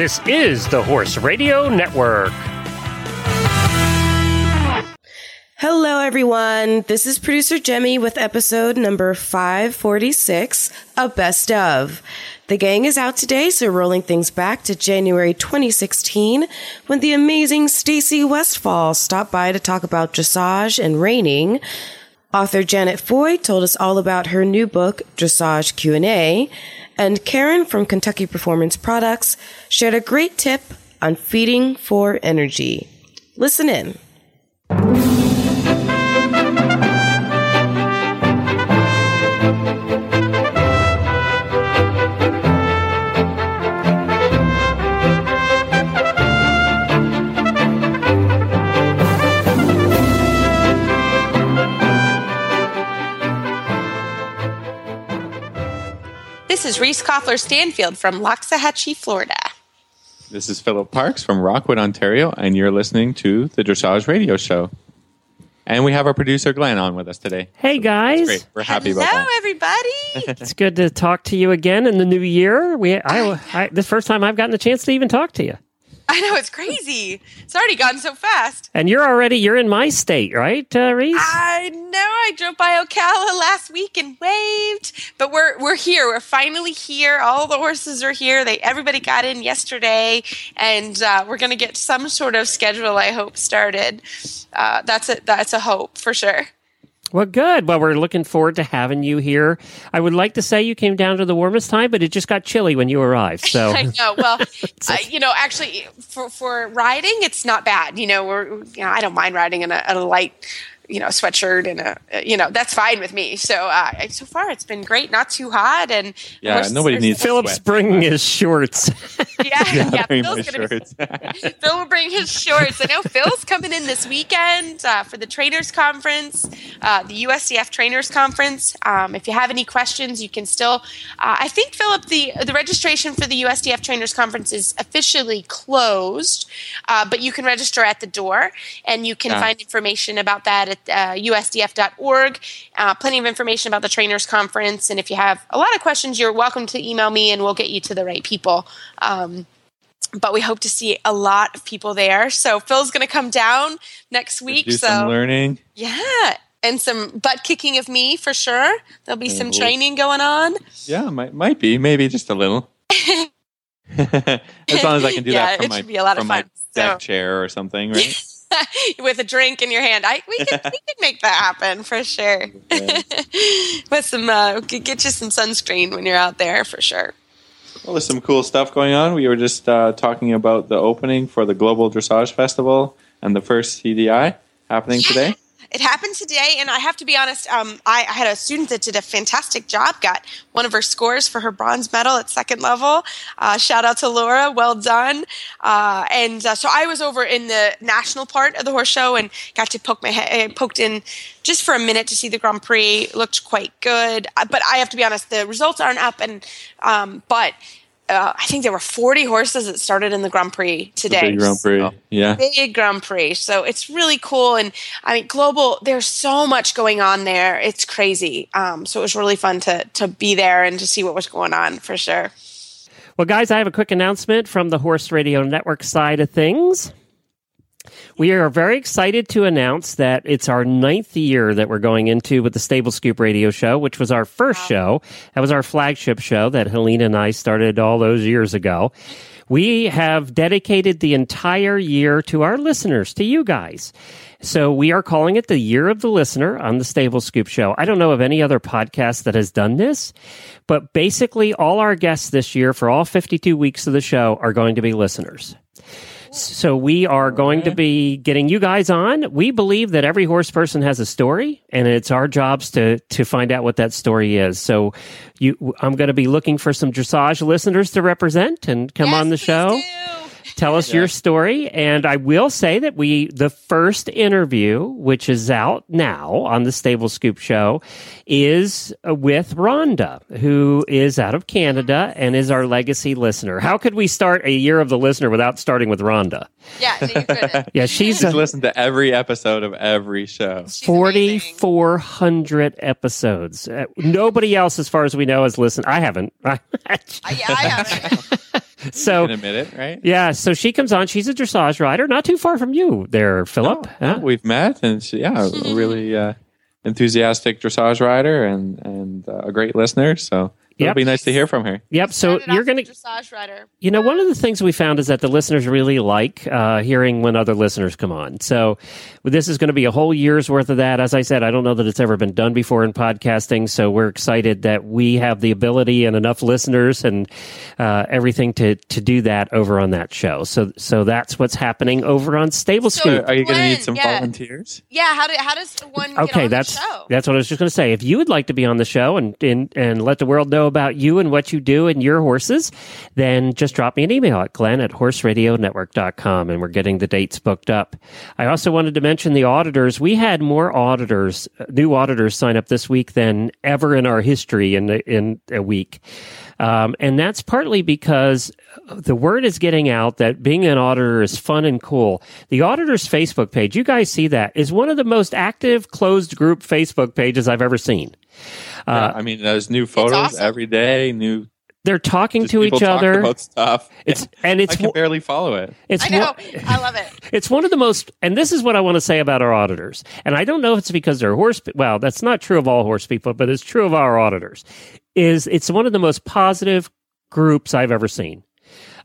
This is the Horse Radio Network. Hello, everyone. This is producer Jemmy with episode number 546 of Best of. The gang is out today, so rolling things back to January 2016 when the amazing Stacy Westfall stopped by to talk about dressage and reining. Author Janet Foy told us all about her new book, Dressage Q&A, and Karen from Kentucky Performance Products shared a great tip on feeding for energy. Listen in. Is Reese Koffler Stanfield from Loxahatchee, Florida. This is Phillip Parkes from Rockwood, Ontario, and you're listening to the Dressage Radio Show. And we have our producer Glenn on with us today. Hey, guys. Great, we're happy Hello, about that. everybody. It's good to talk to you again in the new year. We, I, I, this first time I've gotten a chance to even talk to you. I know it's crazy. It's already gone so fast. And you're already, you're in my state, right, uh, Reese? I know. I drove by Ocala last week and waved, but we're we're here. We're finally here. All the horses are here. They everybody got in yesterday, and uh, we're going to get some sort of schedule. I hope started. Uh, that's a that's a hope for sure. Well, good. Well, we're looking forward to having you here. I would like to say you came down to the warmest time, but it just got chilly when you arrived. So I know. Well, I, you know, actually, for for riding, it's not bad. You know, we're you know, I don't mind riding in a, a light, you know, sweatshirt and a you know that's fine with me. So uh, so far, it's been great. Not too hot, and Yeah, horses nobody are- needs Phillip's sweat. bringing his shorts. Yeah, yeah. Bring Phil's my gonna be. Phil will bring his shorts. I know Phil's coming in this weekend uh, for the trainers conference, uh, the USDF trainers conference. Um, if you have any questions, you can still. Uh, I think Phillip, the the registration for the USDF trainers conference is officially closed, uh, but you can register at the door, and you can Yeah. find information about that at uh, USDF.org. Uh, plenty of information about the trainers conference, and if you have a lot of questions, you're welcome to email me, and we'll get you to the right people. Um, but we hope to see a lot of people there. So Phil's going to come down next week. Do so some learning. yeah, and some butt kicking of me for sure. There'll be some Mhm. training going on. Yeah, might might be maybe just a little. as long as I can do Yeah, that from my should be a lot of from my deck So- chair or something, right? with a drink in your hand. I we could we could make that happen for sure. With some uh, get you some sunscreen when you're out there for sure. Well, there's some cool stuff going on. We were just uh, talking about the opening for the Global Dressage Festival and the first CDI happening today. It happened today, and I have to be honest. Um, I, I had a student that did a fantastic job. Got one of her scores for her bronze medal at second level. Uh, shout out to Laura, well done. Uh, and uh, so I was over in the national part of the horse show and got to poke my head, poked in just for a minute to see the Grand Prix. Looked quite good, Uh, but I have to be honest. The results aren't up, and um, but. Uh, I think there were 40 horses that started in the Grand Prix The today big Grand Prix. Yeah. big Grand Prix. So it's really cool. And I mean, global, there's so much going on there. It's crazy. Um, so it was really fun to, to be there and to see what was going on for sure. Well, guys, I have a quick announcement from the Horse Radio Network side of things. We are very excited to announce that it's our ninth year that we're going into with the Stable Scoop radio show, which was our first show. That was our flagship show that Helena and I started all those years ago. We have dedicated the entire year to our listeners, to you guys. So we are calling it the Year of the Listener on the Stable Scoop Show. I don't know of any other podcast that has done this, but basically all our guests this year for all 52 weeks of the show are going to be listeners. So we are going to be getting you guys on. We believe that every horse person has a story, and it's our jobs to to find out what that story is. So you, I'm going to be looking for some dressage listeners to represent and come on the show. do. Tell us your story. And I will say that we, the first interview, which is out now on the Stable Scoop show, is uh, with Rhonda, who is out of Canada and is our legacy listener. How could we start a year of the listener without starting with Rhonda? Yeah, no. Yeah, she's Just a listen to every episode of every show. 4,400 episodes. Uh, nobody else, as far as we know, has listened. I haven't. Yeah, I have. So You can admit it, right? yeah, so she comes on. She's a dressage rider, not too far from you there, Phillip. Oh, Huh? we've met, and she, yeah, a really uh, enthusiastic dressage rider and and uh, a great listener. So it'll be nice to hear from her. Yep. So you're gonna as dressage rider. You know, one of the things we found is that the listeners really like uh, hearing when other listeners come on. So this is going to be a whole year's worth of that. As I said, I don't know that it's ever been done before in podcasting. So we're excited that we have the ability and enough listeners and uh, everything to to do that over on that show. So so that's what's happening over on Stable So- Scoop. Are you going to need some yeah. volunteers? Yeah, how do how does one get Okay, on that's the show? that's what I was just going to say. If you would like to be on the show and, and and let the world know about you and what you do and your horses, then just drop me an email at glenn at horseradionetwork.com and we're getting the dates booked up. I also wanted to mention the auditors. We had more auditors, uh, new auditors sign up this week than ever in our history in in a week. Um, and that's partly because the word is getting out that being an auditor is fun and cool. The auditor's Facebook page, you guys see that, is one of the most active closed group Facebook pages I've ever seen. Yeah, I mean, there's new photos awesome. every day. New They're talking just to each talking other. about stuff. It's Yeah. and I it's can barely follow it. it's I know. one- I love it. It's one of the most, and this is what I want to say about our auditors. And I don't know if it's because they're horse. Well, that's not true of all horse people, but it's true of our auditors. Is it's one of the most positive groups I've ever seen.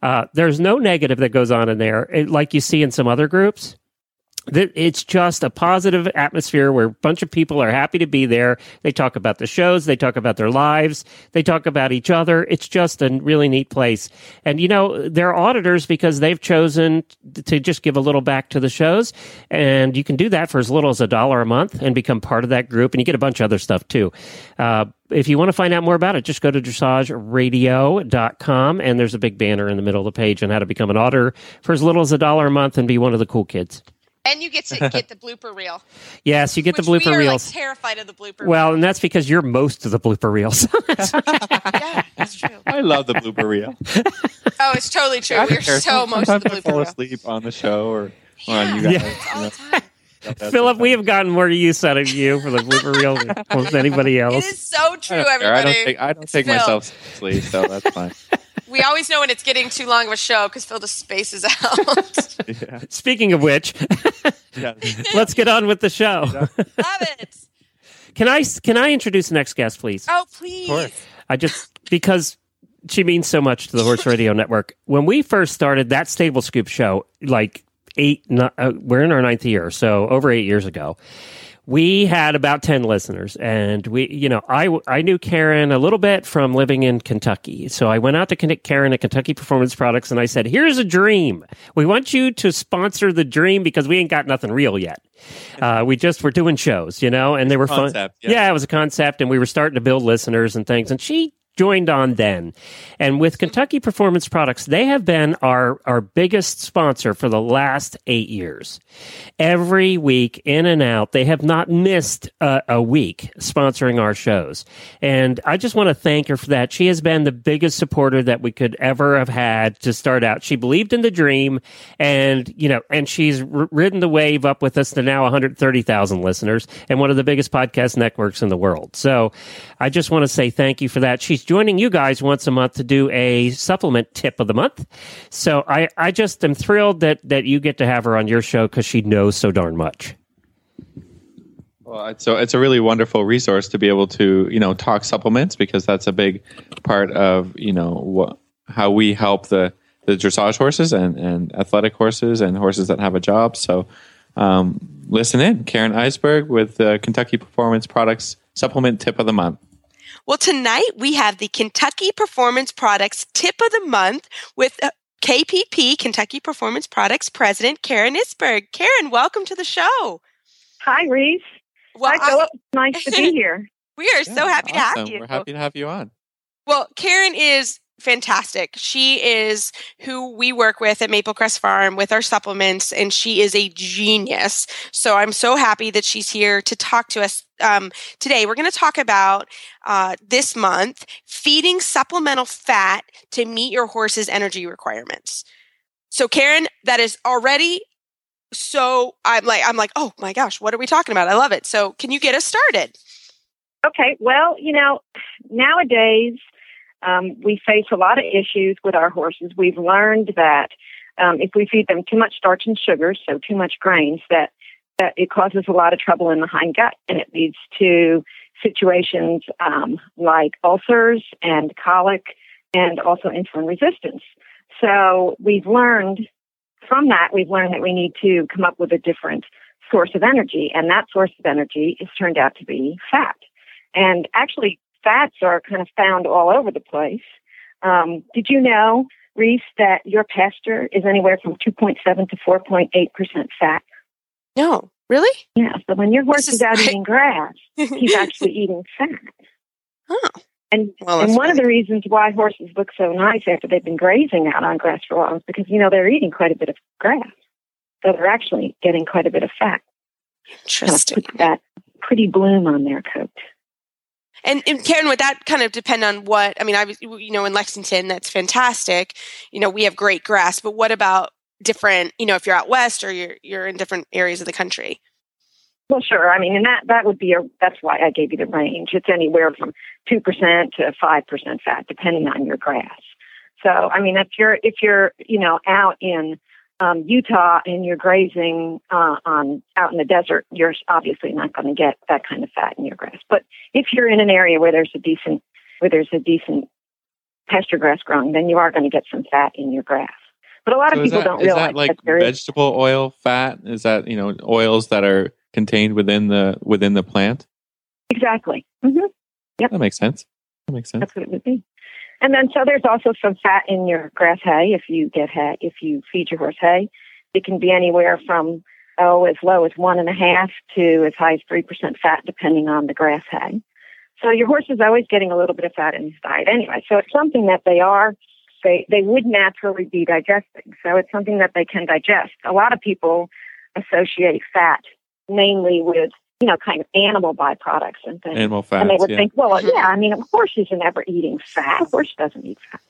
Uh, there's no negative that goes on in there, it- like you see in some other groups. It's just a positive atmosphere where a bunch of people are happy to be there. They talk about the shows, they talk about their lives, they talk about each other. It's just a really neat place. And you know, they're auditors because they've chosen to just give a little back to the shows. And you can do that for as little as a dollar a month and become part of that group. And you get a bunch of other stuff too. Uh, if you want to find out more about it, just go to dressageradio.com and there's a big banner in the middle of the page on how to become an auditor for as little as a dollar a month and be one of the cool kids. And you get to get the blooper reel. Yes, you get the blooper we are, reels. Like, terrified of the blooper. well, and that's because you're most of the blooper reels. reel. yeah, that's true. I love the blooper reel. Oh, it's totally true. I We're so most of Sometimes the I fall reel. asleep on the show or, or on you guys. Yeah. you All know, the time. that's Phillip, we have gotten more use out of you for the blooper reel than almost anybody else. It is so true, I don't, care. I everybody. don't take, I don't take myself seriously, so that's fine. We always know when it's getting too long of a show because Phil just spaces out. Yeah. Speaking of which, let's get on with the show. Love it. Can I can I introduce the next guest, please? Oh, please. course. I just because she means so much to the Horse Radio Network. When we first started that Stable Scoop show, like eight, no- uh, we're in our ninth year, so over eight years ago, we had about ten listeners, and we, you know, I I knew Karen a little bit from living in Kentucky, so I went out to connect Karen at Kentucky Performance Products, and I said, "Here's a dream. We want you to sponsor the dream because we ain't got nothing real yet." Uh, we just were doing shows, you know, and they were fun. yeah. yeah, it was a concept, and we were starting to build listeners and things. And she joined on then. And with Kentucky Performance Products, they have been our, our biggest sponsor for the last eight years. Every week, in and out, they have not missed a, a week sponsoring our shows. And I just want to thank her for that. She has been the biggest supporter that we could ever have had to start out. She believed in the dream and, you know, and she's r- ridden the wave up with us to now 130,000 listeners and one of the biggest podcast networks in the world. So I just want to say thank you for that. She's joining you guys once a month to do a supplement tip of the month. So I, I just am thrilled that, that you get to have her on your show because she knows so darn much. Well, it's, so it's a really wonderful resource to be able to you know talk supplements because that's a big part of you know how we help the the dressage horses and and athletic horses and horses that have a job. So um, listen in, Karen Isberg with Kentucky Performance Products Supplement Tip of the Month. Well, tonight we have the Kentucky Performance Products Tip of the Month with uh, KPP, Kentucky Performance Products President Karen Isberg. Karen, welcome to the show. Hi, Reese. Well, Hi, I- Phillip. Nice to be here. we are so happy to have you. We're happy to have you on. Well, Karen is fantastic. She is who we work with at Maple Crest Farm with our supplements, and she is a genius. So I'm so happy that she's here to talk to us um, today. We're going to talk about uh, this month feeding supplemental fat to meet your horse's energy requirements. So, Karen, that is already so. I'm like, I'm like, oh my gosh, what are we talking about? I love it. So, can you get us started? Okay. Well, you know, nowadays, um, we face a lot of issues with our horses. We've learned that um, if we feed them too much starch and sugar, so too much grains, that that it causes a lot of trouble in the hind gut, and it leads to situations um, like ulcers and colic, and also insulin resistance. So we've learned from that, we've learned that we need to come up with a different source of energy, and that source of energy is turned out to be fat. And actually, fats are kind of found all over the place. Um, did you know, Reese, that your pasture is anywhere from 2.7 to 4.8 percent fat? No, really? Yeah. So when your horse is is out eating grass, he's actually eating fat. Oh. And Well, and one of the reasons why horses look so nice after they've been grazing out on grass for a while is because you know they're eating quite a bit of grass, so they're actually getting quite a bit of fat. Interesting. puts that pretty bloom on their coat. And, and Karen, would that kind of depend on what? I mean, I was, you know, in Lexington, that's fantastic. You know, we have great grass, but what about different? You know, if you're out west or you're you're in different areas of the country. Well, sure. I mean, and that that would be a. That's why I gave you the range. It's anywhere from two percent to five percent fat, depending on your grass. So, I mean, if you're if you're you know out in um, Utah and you're grazing uh, on out in the desert, you're obviously not going to get that kind of fat in your grass. But if you're in an area where there's a decent where there's a decent pasture grass growing, then you are going to get some fat in your grass. But a lot So of people that, don't realize that like that there is vegetable oil fat? Is that you know oils that are contained within the within the plant? exactly. hmm That makes sense. That makes sense. That's what it would be. And then so there's also some fat in your grass hay if you get hay if you feed your horse hay. It can be anywhere from oh as low as one and a half to as high as three percent fat depending on the grass hay. So your horse is always getting a little bit of fat in his diet anyway. So it's something that they are they they would naturally be digesting. So it's something that they can digest. A lot of people associate fat mainly with you know kind of animal byproducts and things Animal fats. and they would yeah. think, well, mm-hmm. yeah, I mean, of course isn't ever eating fat. A horse doesn't eat fat.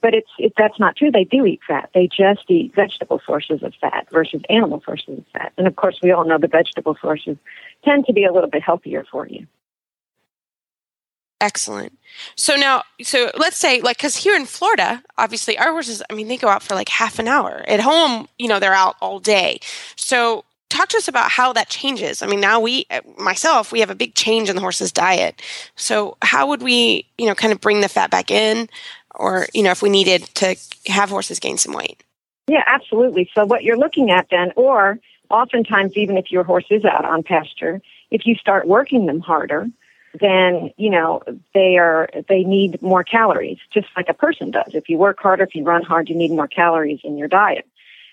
But it's it, that's not true. They do eat fat. They just eat vegetable sources of fat versus animal sources of fat. And of course, we all know the vegetable sources tend to be a little bit healthier for you. Excellent. So now, so let's say, like, because here in Florida, obviously, our horses, I mean, they go out for like half an hour. At home, you know, they're out all day. So, talk to us about how that changes. I mean, now we, uh, myself, we have a big change in the horse's diet. So, how would we, you know, kind of bring the fat back in, or you know, if we needed to have horses gain some weight? Yeah, absolutely. So what you're looking at then, or oftentimes even if your horse is out on pasture, if you start working them harder, then you know they are they need more calories, just like a person does. If you work harder, if you run hard, you need more calories in your diet.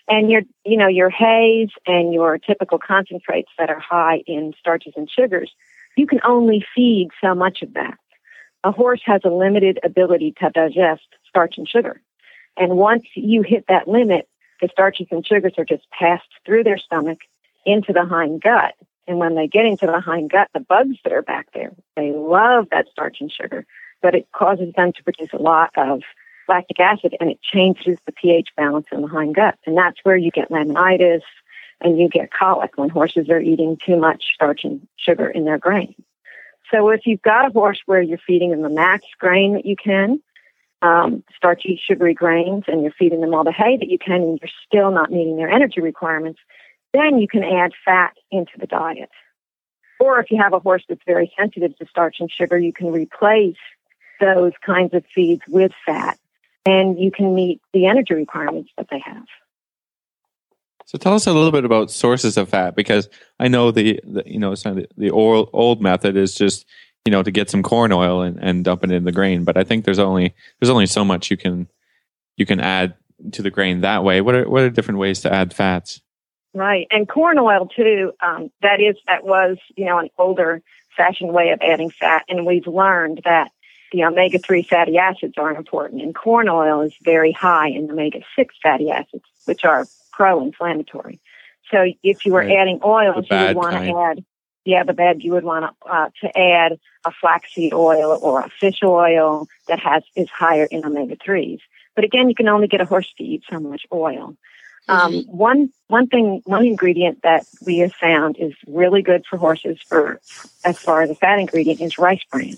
And your you know your hays and your typical concentrates that are high in starches and sugars, you can only feed so much of that. A horse has a limited ability to digest starch and sugar. And once you hit that limit, the starches and sugars are just passed through their stomach into the hind gut. And when they get into the hind gut, the bugs that are back there, they love that starch and sugar, but it causes them to produce a lot of lactic acid and it changes the pH balance in the hind gut. And that's where you get laminitis and you get colic when horses are eating too much starch and sugar in their grain. So if you've got a horse where you're feeding them the max grain that you can, um, starchy, sugary grains, and you're feeding them all the hay that you can, and you're still not meeting their energy requirements, then you can add fat into the diet. Or if you have a horse that's very sensitive to starch and sugar, you can replace those kinds of feeds with fat, and you can meet the energy requirements that they have. So tell us a little bit about sources of fat because I know the, the you know some of the, the old, old method is just you know to get some corn oil and, and dump it in the grain, but I think there's only there's only so much you can you can add to the grain that way. What are what are different ways to add fats? Right, and corn oil too. Um, that is that was you know an older fashioned way of adding fat, and we've learned that the omega three fatty acids are important, and corn oil is very high in omega six fatty acids, which are pro-inflammatory. So if you were Right. adding oils, you would want to add yeah the bad you would want to uh, to add a flaxseed oil or a fish oil that has is higher in omega threes. But again, you can only get a horse to eat so much oil. Um, one one thing, one ingredient that we have found is really good for horses for as far as a fat ingredient is rice bran.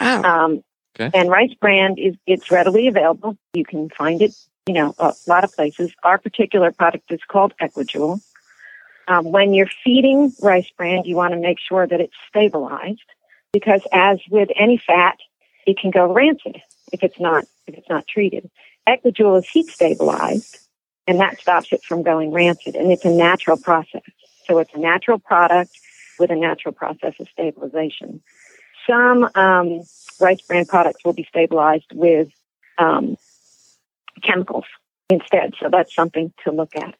Oh, Um, Okay. And rice bran is it's readily available. You can find it, you know, a lot of places. Our particular product is called Equijewel. Um, when you're feeding rice bran, you want to make sure that it's stabilized because, as with any fat, it can go rancid if it's not if it's not treated. Equijewel is heat stabilized, and that stops it from going rancid. And it's a natural process, so it's a natural product with a natural process of stabilization. Some um, rice bran products will be stabilized with um, chemicals instead, so that's something to look at.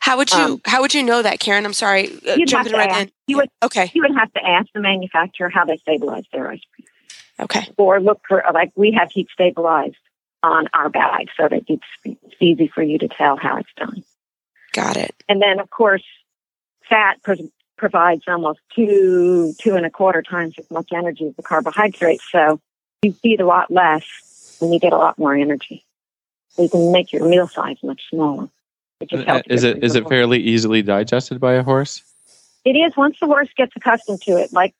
How would you um, How would you know that, Karen? I'm sorry, uh, jumping right ask, in. You would okay. You would have to ask the manufacturer how they stabilize their rice bran. Okay. Or look for like we have heat stabilized on our bag so that it's, it's easy for you to tell how it's done. Got it. And then, of course, fat provides almost two two and a quarter times as much energy as the carbohydrates. So you feed a lot less, and you get a lot more energy. So you can make your meal size much smaller. Uh, is it is it fairly easily digested by a horse? It is once the horse gets accustomed to it. Like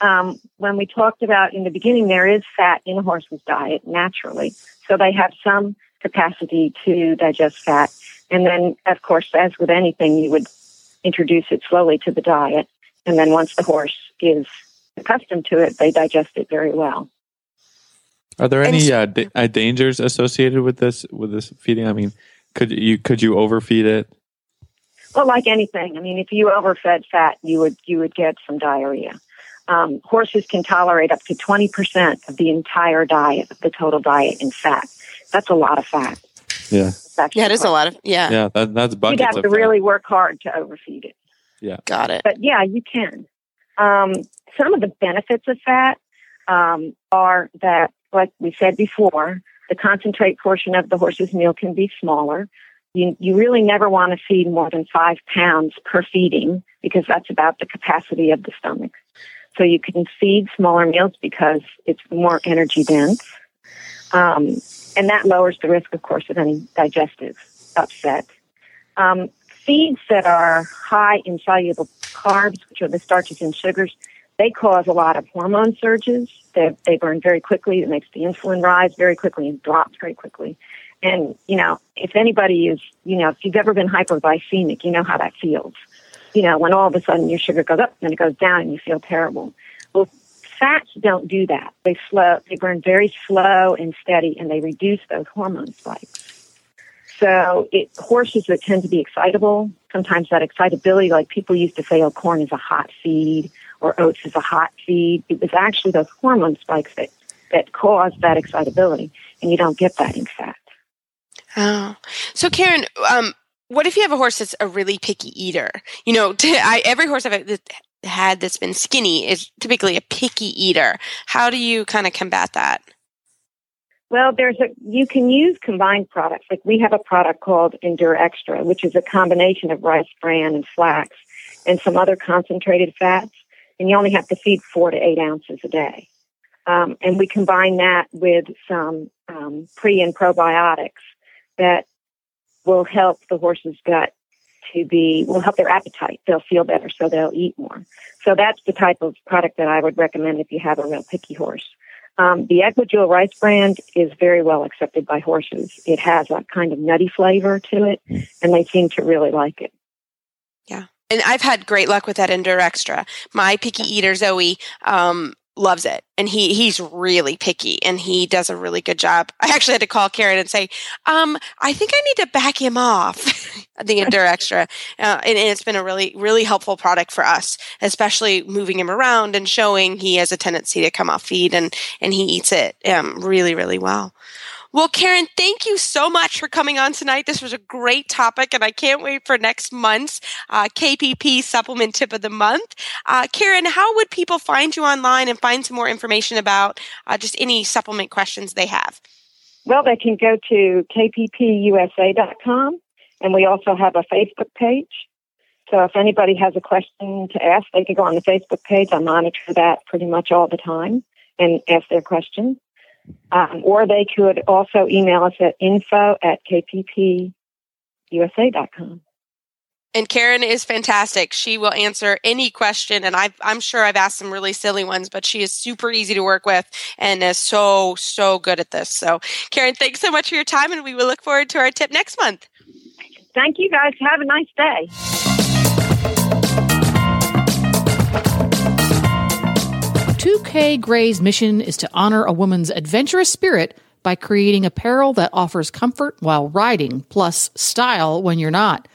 um, when we talked about in the beginning, there is fat in a horse's diet naturally, so they have some capacity to digest fat. And then, of course, as with anything, you would introduce it slowly to the diet, and then once the horse is accustomed to it, they digest it very well. Are there any uh, d- uh, dangers associated with this with this feeding? I mean, could you could you overfeed it? Well, like anything, I mean, if you overfed fat, you would you would get some diarrhea. Um, horses can tolerate up to twenty percent of the entire diet, of the total diet in fat. That's a lot of fat. Yeah, yeah, it is a lot of yeah. Yeah, that, that's buckets. You'd have to really work hard to overfeed it. Yeah, got it. But yeah, you can. Um, some of the benefits of fat um, are that, like we said before, the concentrate portion of the horse's meal can be smaller. You, you really never want to feed more than five pounds per feeding because that's about the capacity of the stomach. So you can feed smaller meals because it's more energy dense. Um, and that lowers the risk, of course, of any digestive upset. Um, feeds that are high in soluble carbs, which are the starches and sugars, they cause a lot of hormone surges. They, they burn very quickly. It makes the insulin rise very quickly and drop very quickly. And, you know, if anybody is, you know, if you've ever been hypoglycemic, you know how that feels. You know, when all of a sudden your sugar goes up and then it goes down and you feel terrible. Well, fats don't do that. They slow, they burn very slow and steady and they reduce those hormone spikes. So it, horses that tend to be excitable, sometimes that excitability, like people used to say, oh, corn is a hot feed or oats is a hot feed. It was actually those hormone spikes that, that cause that excitability, and you don't get that in fat. Oh, so Karen, um, what if you have a horse that's a really picky eater? You know, I, every horse I've had that's been skinny is typically a picky eater. How do you kind of combat that? Well, there's a you can use combined products. Like we have a product called Endure Extra, which is a combination of rice bran and flax and some other concentrated fats and you only have to feed four to eight ounces a day. Um, and we combine that with some um, pre and probiotics that will help the horse's gut to be will help their appetite. They'll feel better, so they'll eat more. So that's the type of product that I would recommend if you have a real picky horse. Um, the Equijewel rice bran is very well accepted by horses. It has a kind of nutty flavor to it, and they seem to really like it. Yeah and I've had great luck with that Endure Extra. My picky eater Zoe um, loves it, and he he's really picky, and he does a really good job. I actually had to call Karen and say, um, I think I need to back him off the Endure Extra, uh, and, and, it's been a really really helpful product for us, especially moving him around and showing he has a tendency to come off feed, and and he eats it um, really really well. Well, Karen, thank you so much for coming on tonight. This was a great topic, and I can't wait for next month's uh, KPP supplement tip of the month. Uh, Karen, how would people find you online and find some more information about uh, just any supplement questions they have? Well, they can go to kppusa.com, and we also have a Facebook page. So if anybody has a question to ask, they can go on the Facebook page. I monitor that pretty much all the time and ask their questions. Um, or they could also email us at info at kppusa.com. And Karen is fantastic. She will answer any question. And i am sure I've asked some really silly ones, but she is super easy to work with and is so, so good at this. So, Karen, thanks so much for your time. And we will look forward to our tip next month. Thank you, guys. Have a nice day. 2K Grey's mission is to honor a woman's adventurous spirit by creating apparel that offers comfort while riding, plus style when you're not.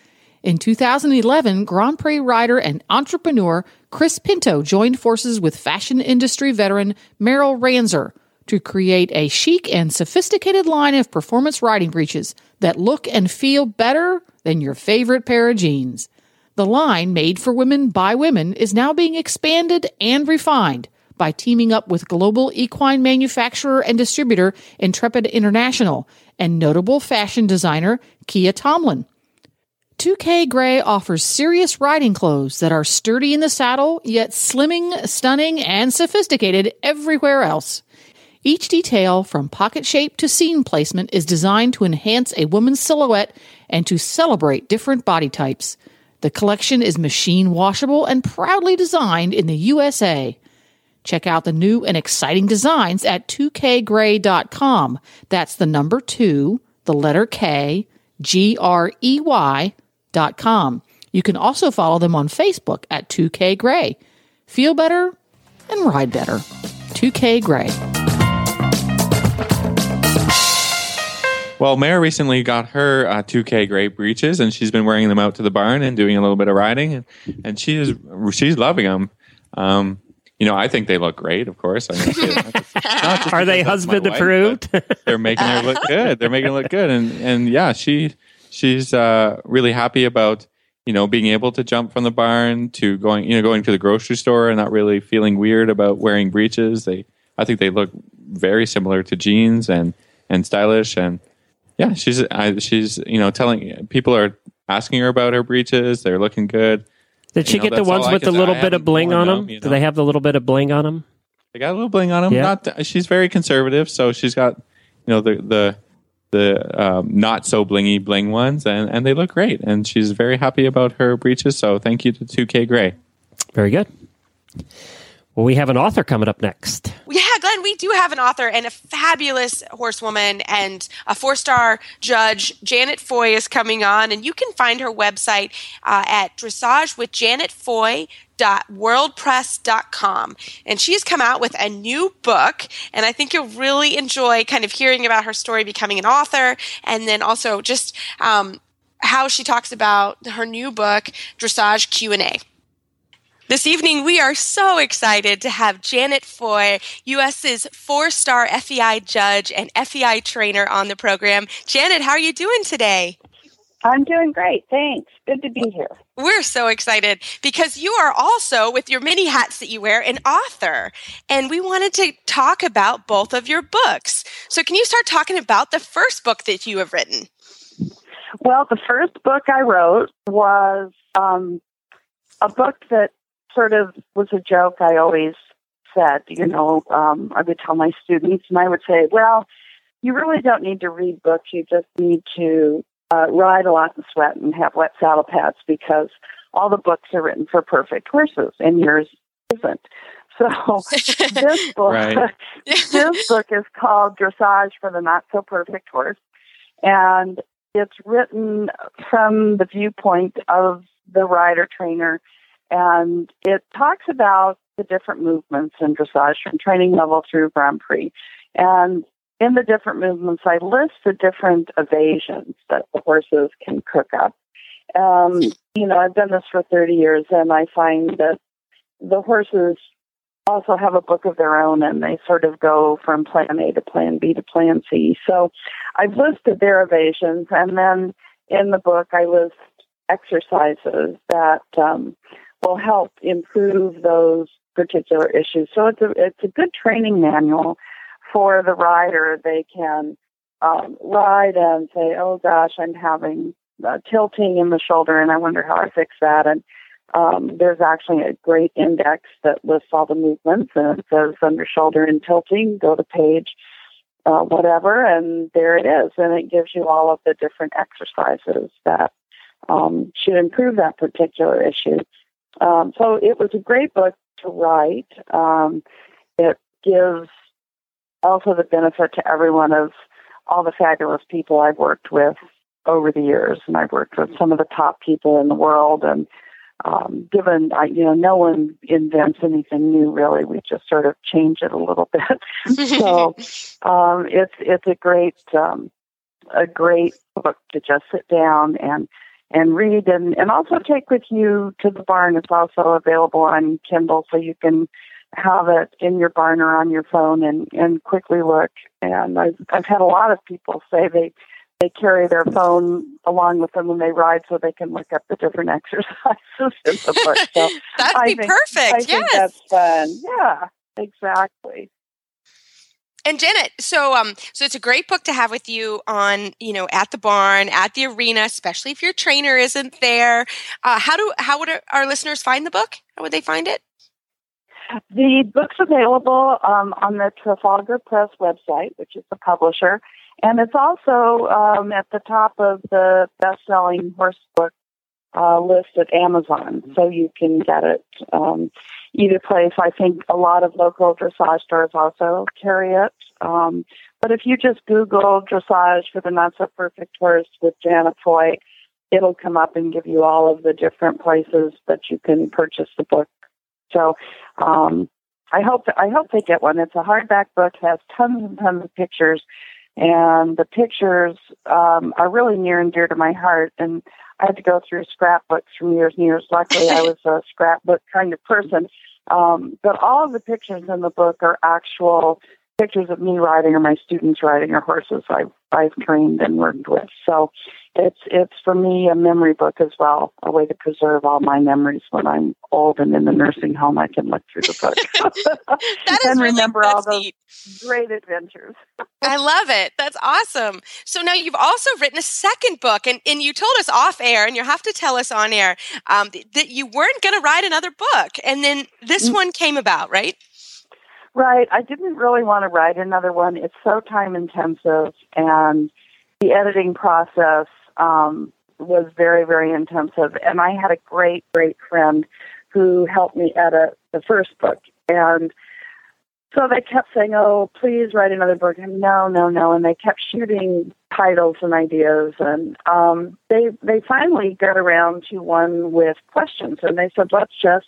In 2011, Grand Prix rider and entrepreneur Chris Pinto joined forces with fashion industry veteran Meryl Ranzer to create a chic and sophisticated line of performance riding breeches that look and feel better than your favorite pair of jeans. The line, made for women by women, is now being expanded and refined by teaming up with global equine manufacturer and distributor Intrepid International and notable fashion designer Kia Tomlin. 2K Grey offers serious riding clothes that are sturdy in the saddle, yet slimming, stunning, and sophisticated everywhere else. Each detail, from pocket shape to seam placement, is designed to enhance a woman's silhouette and to celebrate different body types. The collection is machine washable and proudly designed in the USA. Check out the new and exciting designs at 2kgrey.com. That's the number 2, the letter K, G R E Y com. You can also follow them on Facebook at 2K Grey. Feel better and ride better. 2K Grey. Well, Mare recently got her uh, 2K Grey breeches, and she's been wearing them out to the barn and doing a little bit of riding, and, and she is she's loving them. Um, you know, I think they look great. Of course, I mean, are they husband approved? they're making her look good. They're making her look good, and and yeah, she she's uh, really happy about you know being able to jump from the barn to going you know going to the grocery store and not really feeling weird about wearing breeches. They I think they look very similar to jeans and and stylish and yeah she's I, she's you know telling people are asking her about her breeches. They're looking good. Did she you know, get the ones with the little bit of bling on them? You know? Do they have the little bit of bling on them? They got a little bling on them. Yeah. Not she's very conservative, so she's got you know the the the um, not so blingy bling ones, and, and they look great. And she's very happy about her breeches. So thank you to 2K Grey. Very good. Well, we have an author coming up next. Yeah, Glenn, we do have an author and a fabulous horsewoman and a four star judge. Janet Foy is coming on, and you can find her website uh, at Dressage with Janet Foy wordpress.com and she's come out with a new book and i think you'll really enjoy kind of hearing about her story becoming an author and then also just um, how she talks about her new book dressage q&a this evening, we are so excited to have Janet Foy, US's four star FEI judge and FEI trainer, on the program. Janet, how are you doing today? I'm doing great. Thanks. Good to be here. We're so excited because you are also, with your many hats that you wear, an author. And we wanted to talk about both of your books. So, can you start talking about the first book that you have written? Well, the first book I wrote was um, a book that sort of was a joke I always said. You know, um, I would tell my students, and I would say, well, you really don't need to read books. You just need to uh, ride a lot and sweat and have wet saddle pads because all the books are written for perfect horses, and yours isn't. So this book, this book is called Dressage for the Not So Perfect Horse, and it's written from the viewpoint of the rider trainer and it talks about the different movements in dressage from training level through Grand Prix. And in the different movements, I list the different evasions that the horses can cook up. Um, you know, I've done this for 30 years, and I find that the horses also have a book of their own, and they sort of go from plan A to plan B to plan C. So I've listed their evasions, and then in the book, I list exercises that um, will help improve those particular issues. So it's a it's a good training manual for the rider. They can um, ride and say, "Oh gosh, I'm having uh, tilting in the shoulder, and I wonder how I fix that." And um, there's actually a great index that lists all the movements, and it says under shoulder and tilting. Go to page uh, whatever, and there it is, and it gives you all of the different exercises that um, should improve that particular issue. Um, so it was a great book to write. Um, it gives also the benefit to everyone of all the fabulous people I've worked with over the years, and I've worked with some of the top people in the world. And um, given, I, you know, no one invents anything new really. We just sort of change it a little bit. so um, it's it's a great um, a great book to just sit down and and read and, and also take with you to the barn. It's also available on Kindle so you can have it in your barn or on your phone and, and quickly look. And I've, I've had a lot of people say they, they carry their phone along with them when they ride so they can look up the different exercises in the book. So That'd I be think, perfect. I yes. think that's fun. Yeah, exactly. And Janet, so um, so it's a great book to have with you on, you know, at the barn, at the arena, especially if your trainer isn't there. Uh, how do how would our, listeners find the book? How would they find it? The book's available um, on the Trafalgar Press website, which is the publisher, and it's also um, at the top of the best-selling horse book uh, list at Amazon, so you can get it um, either place. I think a lot of local dressage stores also carry it. Um, but if you just Google dressage for the not so perfect horse with Janet Foy, it'll come up and give you all of the different places that you can purchase the book. So um, I hope I hope they get one. It's a hardback book, has tons and tons of pictures, and the pictures um, are really near and dear to my heart. And I had to go through scrapbooks from years and years. Luckily, I was a scrapbook kind of person. Um, but all of the pictures in the book are actual pictures of me riding or my students riding or horses I've I've trained and worked with. So it's it's for me a memory book as well, a way to preserve all my memories when I'm old and in the nursing home. I can look through the book and really remember all those neat. great adventures. I love it. That's awesome. So now you've also written a second book, and, and you told us off air, and you'll have to tell us on air um, th- that you weren't going to write another book, and then this Mm. one came about, right? Right. I didn't really want to write another one. It's so time intensive, and the editing process um, was very, very intensive. And I had a great, great friend who helped me edit the first book. And so they kept saying, "Oh, please write another book." And no, no, no. And they kept shooting titles and ideas. And um, they they finally got around to one with questions. And they said, "Let's just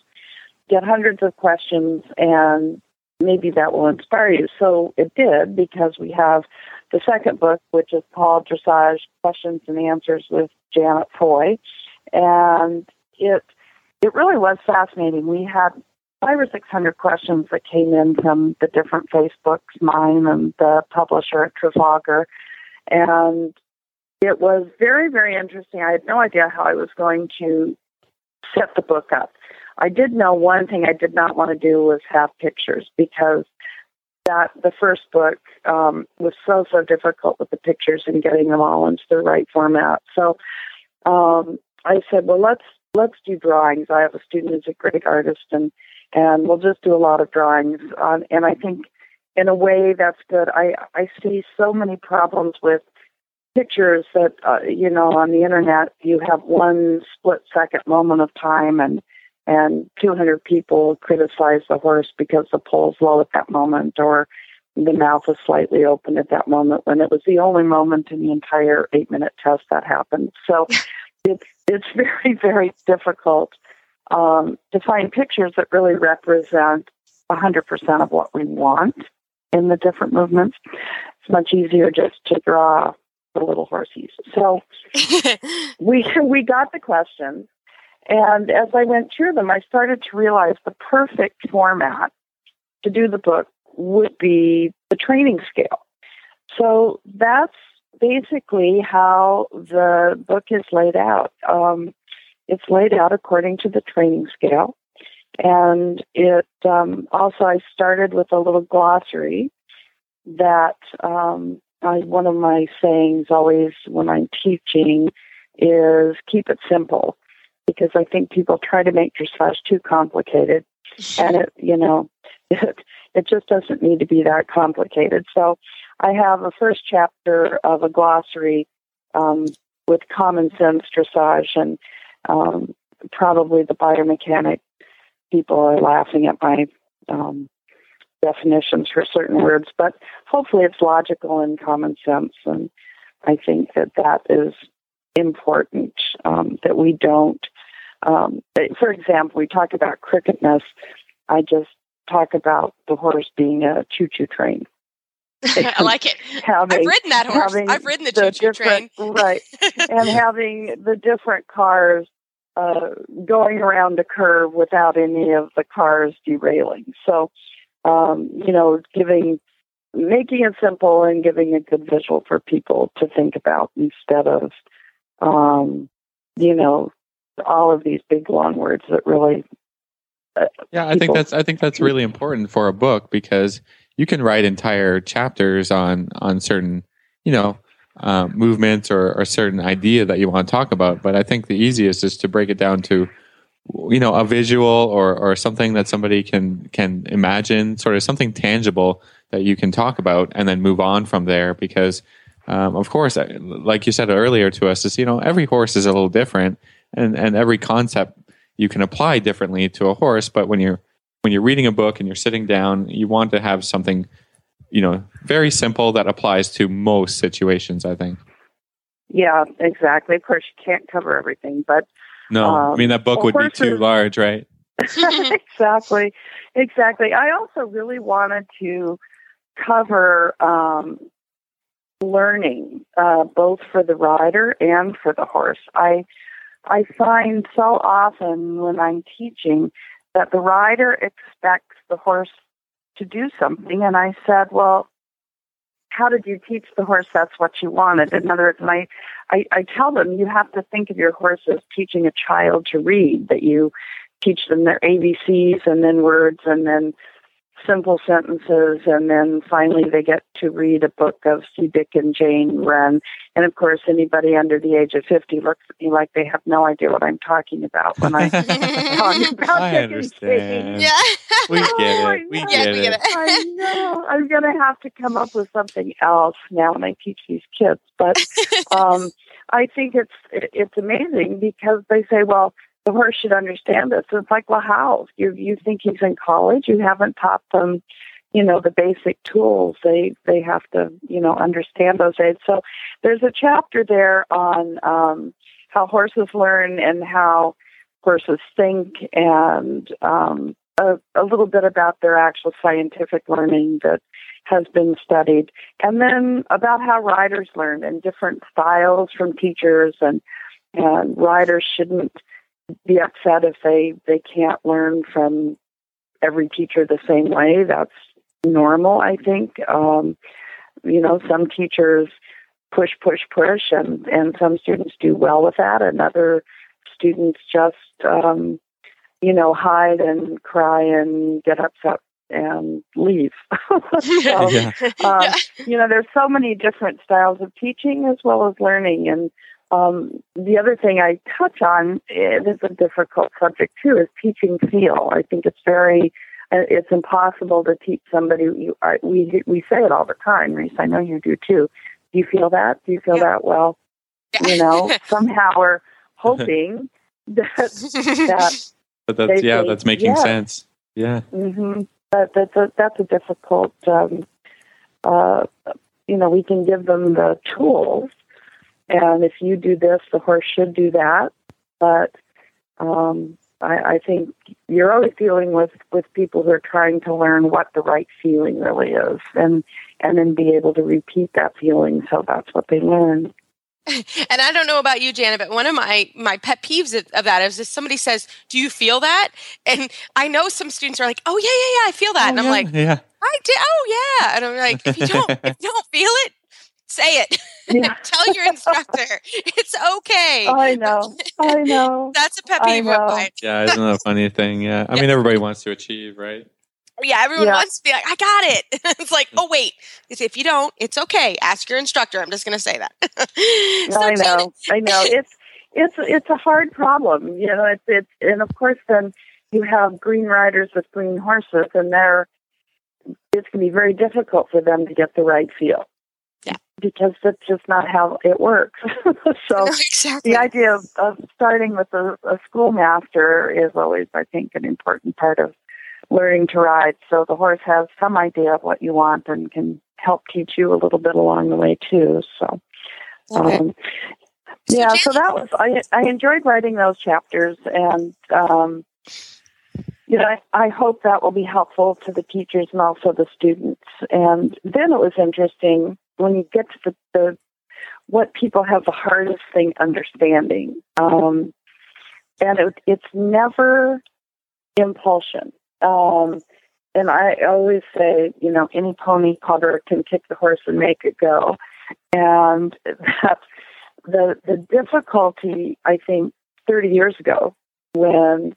get hundreds of questions and maybe that will inspire you. So it did because we have the second book, which is called Dressage Questions and Answers with Janet Foy, and it it really was fascinating. We had five or six hundred questions that came in from the different Facebooks, mine and the publisher at Trafalgar, and it was very very interesting. I had no idea how I was going to set the book up. I did know one thing I did not want to do was have pictures because that the first book um, was so so difficult with the pictures and getting them all into the right format. So um, I said, well, let's let's do drawings. I have a student who's a great artist, and and we'll just do a lot of drawings. On, and I think in a way that's good. I I see so many problems with pictures that uh, you know on the internet you have one split second moment of time and and 200 people criticize the horse because the pole's low at that moment or the mouth is slightly open at that moment when it was the only moment in the entire eight minute test that happened. So it's it's very very difficult um, to find pictures that really represent 100% of what we want in the different movements. It's much easier just to draw the little horsies. So we we got the questions, and as I went through them, I started to realize the perfect format to do the book would be the training scale. So that's basically how the book is laid out. Um, it's laid out according to the training scale. And it um, also, I started with a little glossary that um, I, one of my sayings always when I'm teaching is keep it simple because I think people try to make dressage too complicated, and it you know it it just doesn't need to be that complicated. So I have a first chapter of a glossary um, with common sense dressage and um, probably the biomechanic people are laughing at my um, definitions for certain words, but hopefully it's logical and common sense. And I think that that is important um, that we don't. Um, for example, we talk about crookedness. I just talk about the horse being a choo-choo train. I like it. Having, I've ridden that horse. I've ridden the, the choo-choo train. right, and having the different cars uh, going around a curve without any of the cars derailing. So, um, you know, giving, making it simple and giving a good visual for people to think about instead of, um, you know, all of these big long words that really. Uh, yeah, I think that's I think that's really important for a book because you can write entire chapters on on certain, you know, uh, movements or, or certain idea that you want to talk about. But I think the easiest is to break it down to, you know, a visual or, or something that somebody can can imagine, sort of something tangible that you can talk about, and then move on from there. Because, um, of course, like you said earlier to us, is you know every horse is a little different, and and every concept you can apply differently to a horse. But when you're when you're reading a book and you're sitting down, you want to have something you know, very simple that applies to most situations, I think. Yeah, exactly. Of course, you can't cover everything, but no, um, I mean that book well, would be too large, right? exactly, exactly. I also really wanted to cover um, learning, uh, both for the rider and for the horse. I I find so often when I'm teaching that the rider expects the horse to do something. And I said, well, how did you teach the horse that's what you wanted? In other words, I, I, I tell them you have to think of your horse as teaching a child to read, that you teach them their ABCs and then words and then simple sentences, and then finally they get to read a book of C. Dick and Jane Wren. And of course, anybody under the age of 50 looks at me like they have no idea what I'm talking about when I talk about I understand. Yeah. We get it. We, get, it. get it. I know. I'm going to have to come up with something else now when I teach these kids. But um, I think it's it's amazing because they say, well, the horse should understand this. It's like, well, how? You you think he's in college? You haven't taught them, you know, the basic tools. They they have to, you know, understand those aids. So there's a chapter there on um, how horses learn and how horses think, and um, a, a little bit about their actual scientific learning that has been studied, and then about how riders learn and different styles from teachers and and riders shouldn't be upset if they they can't learn from every teacher the same way. That's normal, I think. Um, you know, some teachers push, push, push, and and some students do well with that, and other students just um, you know hide and cry and get upset and leave. so, yeah. Um, you know, there's so many different styles of teaching as well as learning, and um, the other thing I touch on, this is a difficult subject too, is teaching feel. I think it's very, uh, it's impossible to teach somebody. You, I, we we say it all the time, Reese. I know you do too. Do you feel that? Do you feel yeah. that? Well, yeah. you know, somehow we're hoping that that. But that's yeah, that's making yes. sense. Yeah. Mm-hmm. But that's a that's a difficult. Um, uh, you know, we can give them the tools and if you do this, the horse should do that. But um, I, I think you're always dealing with with people who are trying to learn what the right feeling really is, and and then be able to repeat that feeling. So that's what they learn. And I don't know about you, Janet, but one of my my pet peeves of, of that is if somebody says, "Do you feel that?" And I know some students are like, "Oh yeah, yeah, yeah, I feel that," oh, and I'm yeah, like, "Yeah, I do. Oh yeah," and I'm like, "If you don't, if you don't feel it, say it. Yeah. Tell your instructor it's okay. I know. I know. That's a pet peeve. Yeah, isn't that a funny thing? Yeah. I mean, everybody wants to achieve, right? Yeah, everyone yeah. wants to be like, I got it. it's like, oh wait, if you don't, it's okay. Ask your instructor. I'm just going to say that. so I know. I know. It's it's it's a hard problem. You know, it's it's and of course then you have green riders with green horses, and they're it's going to be very difficult for them to get the right feel because that's just not how it works. so exactly. the idea of, of starting with a, a schoolmaster is always, I think, an important part of learning to ride. So the horse has some idea of what you want and can help teach you a little bit along the way too. So, Okay. um, yeah, so that was I. I enjoyed writing those chapters, and um, you know, I, I hope that will be helpful to the teachers and also the students. And then it was interesting when you get to the, the what people have the hardest thing understanding, um, and it, it's never impulsion. Um, and I always say, you know, any pony putter can kick the horse and make it go. And that the the difficulty. I think 30 years ago, when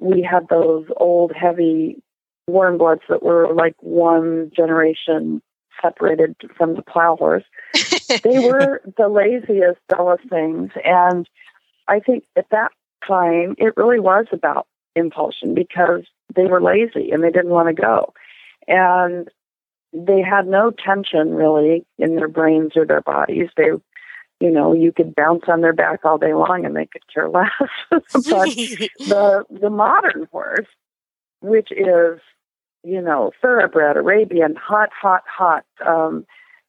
we had those old, heavy warm bloods that were like one generation separated from the plow horse, they were the laziest, dullest things. And I think at that time, it really was about impulsion because they were lazy and they didn't want to go. And they had no tension really in their brains or their bodies. They, you know, you could bounce on their back all day long and they could care less. but the the modern horse, which is, you know, thoroughbred, Arabian, hot, hot, hot, um,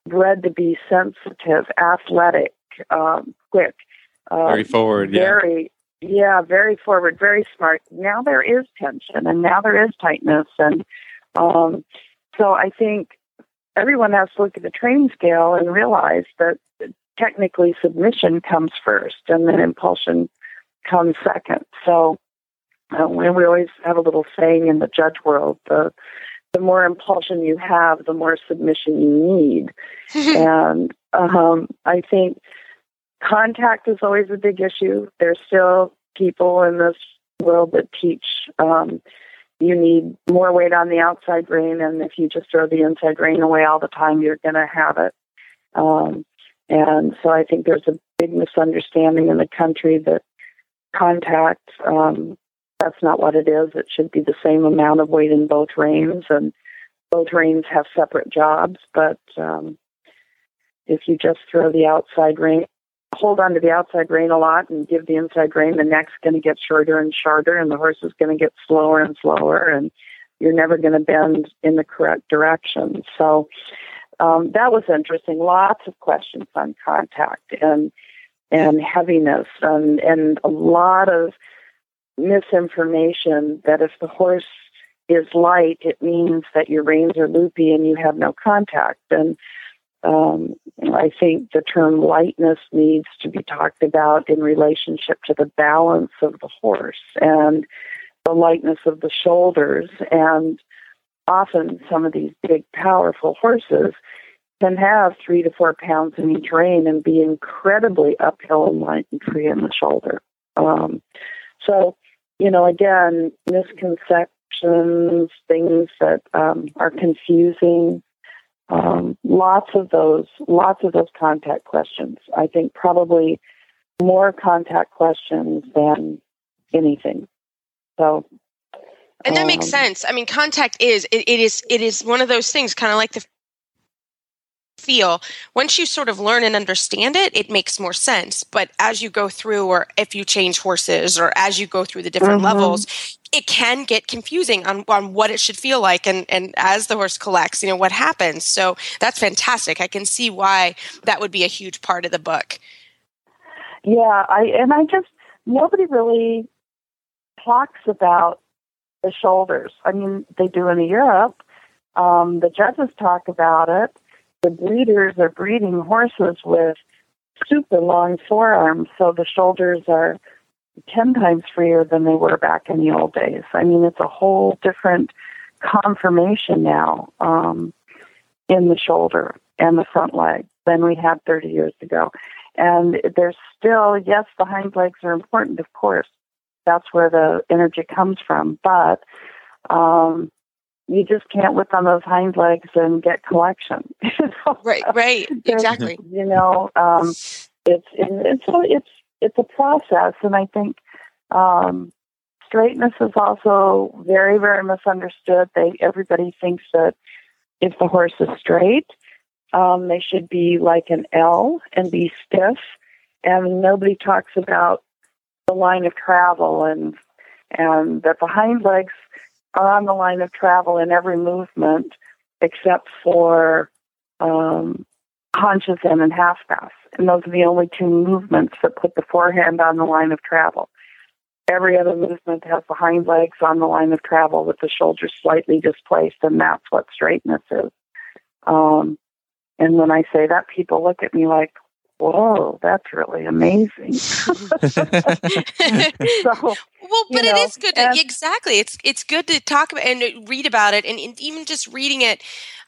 bred to be sensitive, athletic, um, quick, um, Very forward, yeah. very yeah, very forward, very smart. Now there is tension and now there is tightness and um so I think everyone has to look at the train scale and realize that technically submission comes first and then impulsion comes second. So uh, we we always have a little saying in the judge world, the the more impulsion you have, the more submission you need. and um, I think contact is always a big issue. There's still people in this world that teach um, you need more weight on the outside rein, and if you just throw the inside rein away all the time, you're going to have it. Um, and so I think there's a big misunderstanding in the country that contact, um, that's not what it is. It should be the same amount of weight in both reins, and both reins have separate jobs. But um, if you just throw the outside rein, hold on to the outside rein a lot and give the inside rein, the neck's going to get shorter and shorter, and the horse is going to get slower and slower, and you're never going to bend in the correct direction. So um, that was interesting. Lots of questions on contact and and heaviness, and and a lot of misinformation that if the horse is light, it means that your reins are loopy and you have no contact. And um, I think the term lightness needs to be talked about in relationship to the balance of the horse and the lightness of the shoulders. And often some of these big, powerful horses can have three to four pounds in each rein and be incredibly uphill and light and free in the shoulder. Um, so, you know, again, misconceptions, things that um, are confusing um, lots of those, lots of those contact questions. I think probably more contact questions than anything. So, and that makes um, sense. I mean, contact is it, it is it is one of those things, kind of like the feel. Once you sort of learn and understand it, it makes more sense. But as you go through, or if you change horses, or as you go through the different Mhm. levels, it can get confusing on, on what it should feel like and, and as the horse collects, you know, what happens. So that's fantastic. I can see why that would be a huge part of the book. Yeah, I and I just nobody really talks about the shoulders. I mean, they do in Europe. Um, the judges talk about it. The breeders are breeding horses with super long forearms, so the shoulders are ten times freer than they were back in the old days. I mean, it's a whole different conformation now um, in the shoulder and the front leg than we had 30 years ago. And there's still, yes, the hind legs are important, of course. That's where the energy comes from. But um, you just can't whip on those hind legs and get collection. You know? Right, right, exactly. You know, um, it's it's it's it's a process, and I think um, straightness is also very very misunderstood. They everybody thinks that if the horse is straight, Um, they should be like an L and be stiff. And nobody talks about the line of travel and and that the hind legs on the line of travel in every movement except for um, haunches in and half pass. And those are the only two movements that put the forehand on the line of travel. Every other movement has the hind legs on the line of travel with the shoulders slightly displaced, and that's what straightness is. Um, and when I say that, people look at me like, whoa, that's really amazing. so, well, but know, it is good. To, exactly, it's it's good to talk about and read about it, and, and even just reading it